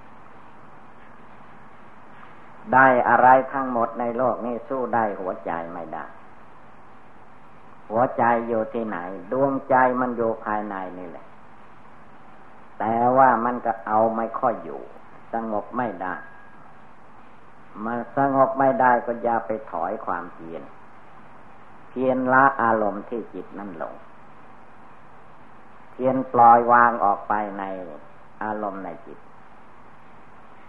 ได้อะไรทั้งหมดในโลกนี้สู้ได้หัวใจไม่ได้ หัวใจอยู่ที่ไหน ดวงใจมันอยู่ภายในนี่แหละ แต่ว่ามันก็เอาไม่ค่อยอยู่ สงบไม่ได้ มันสงบไม่ได้ก็อย่าไปถอยความเพียร เพียรละอารมณ์ที่จิตนั่นลง เพียรปล่อยวางออกไปในอารมณ์ในจิต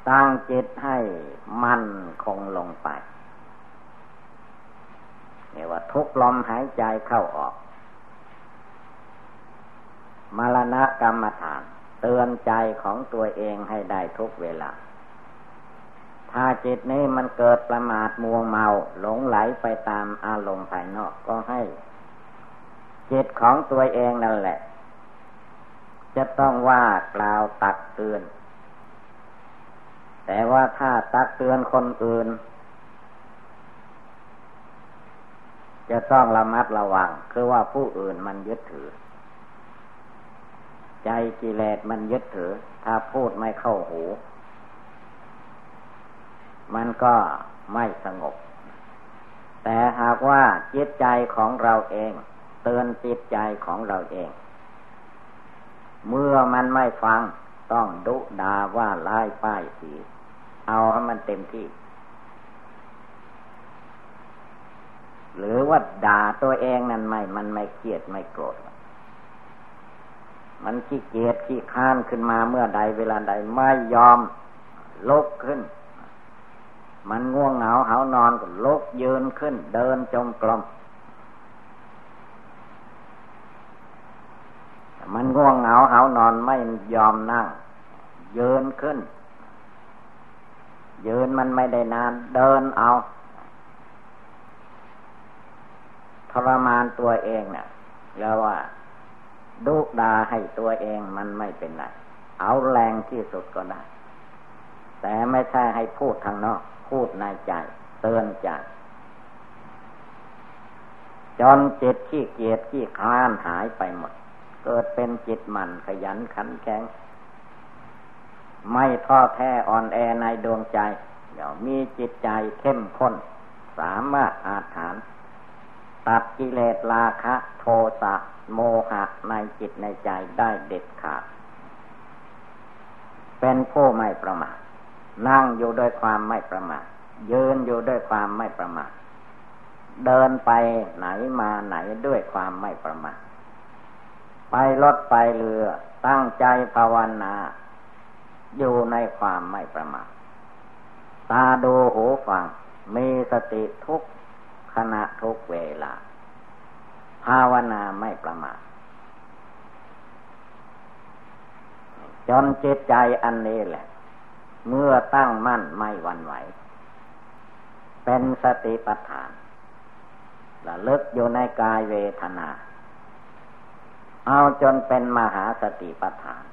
ตั้งจิตให้มั่นคงลงไปนี่ว่าทุกลมหายใจเข้าออก มรณะกรรมฐาน เตือนใจของตัวเองให้ได้ทุกเวลา ถ้าจิตนี้มันเกิดประมาทมัวเมาหลงไหลไปตามอารมณ์ภายนอกก็ให้ จิตของตัวเองนั่นแหละ จะต้องว่ากล่าวตักเตือน แต่ว่าถ้าตักเตือนคนอื่น จะต้องระมัดระวัง คือว่าผู้อื่นมันยึดถือ ใจกิเลสมันยึดถือ ถ้าพูดไม่เข้าหู มันก็ไม่สงบ แต่หากว่าจิตใจของเราเอง เตือนจิตใจของเราเอง เมื่อมันไม่ฟังต้องดุดาว่าไล่ป้ายสี เอาให้มันเต็มที่ หรือว่าด่าตัวเองนั่นไม่ มันไม่เครียดไม่โกรธ มันขี้เกียจขี้ค้านขึ้นมาเมื่อใดเวลาใดไม่ยอมลุกขึ้น มันง่วงเหงาเหานอนก็ลุกยืนขึ้น เดินจงกรมมันง่วงเหงาเหานอนไม่ยอมนั่งยืนขึ้น ยืนมันไม่ได้นาน เดินเอาทรมานตัวเองเนี่ยแล้วว่าดุดาให้ตัวเองมันไม่เป็นไรเอาแรงที่สุดก็ได้ แต่ไม่ใช่ให้พูดทางนอก พูดในใจ เตือนใจจนจิตขี้เกียจขี้คลานหายไปหมด เกิดเป็นจิตมันขยันขันแข็ง ไม่ท้อแท้อ่อนแอในดวงใจเดี๋ยวมีจิตใจเข้มข้น สามารถอาถานตัดกิเลสราคะ โทสะโมหะในจิตในใจได้เด็ดขาด เป็นผู้ไม่ประมาทนั่งอยู่ด้วยความไม่ประมาทยืนอยู่ด้วยความไม่ประมาทเดินไปไหนมาไหนด้วยความไม่ประมาทไปรถไปเรือตั้งใจภาวนา อยู่ในความไม่ประมาทตาดูหูฟัง มีสติทุกขณะทุกเวลา ภาวนาไม่ประมาทจนจิตใจอันนี้แหละ เมื่อตั้งมั่นไม่วันไหว เป็นสติปัฏฐานระลึกอยู่ในกายเวทนา เอาจนเป็นมหาสติปัฏฐาน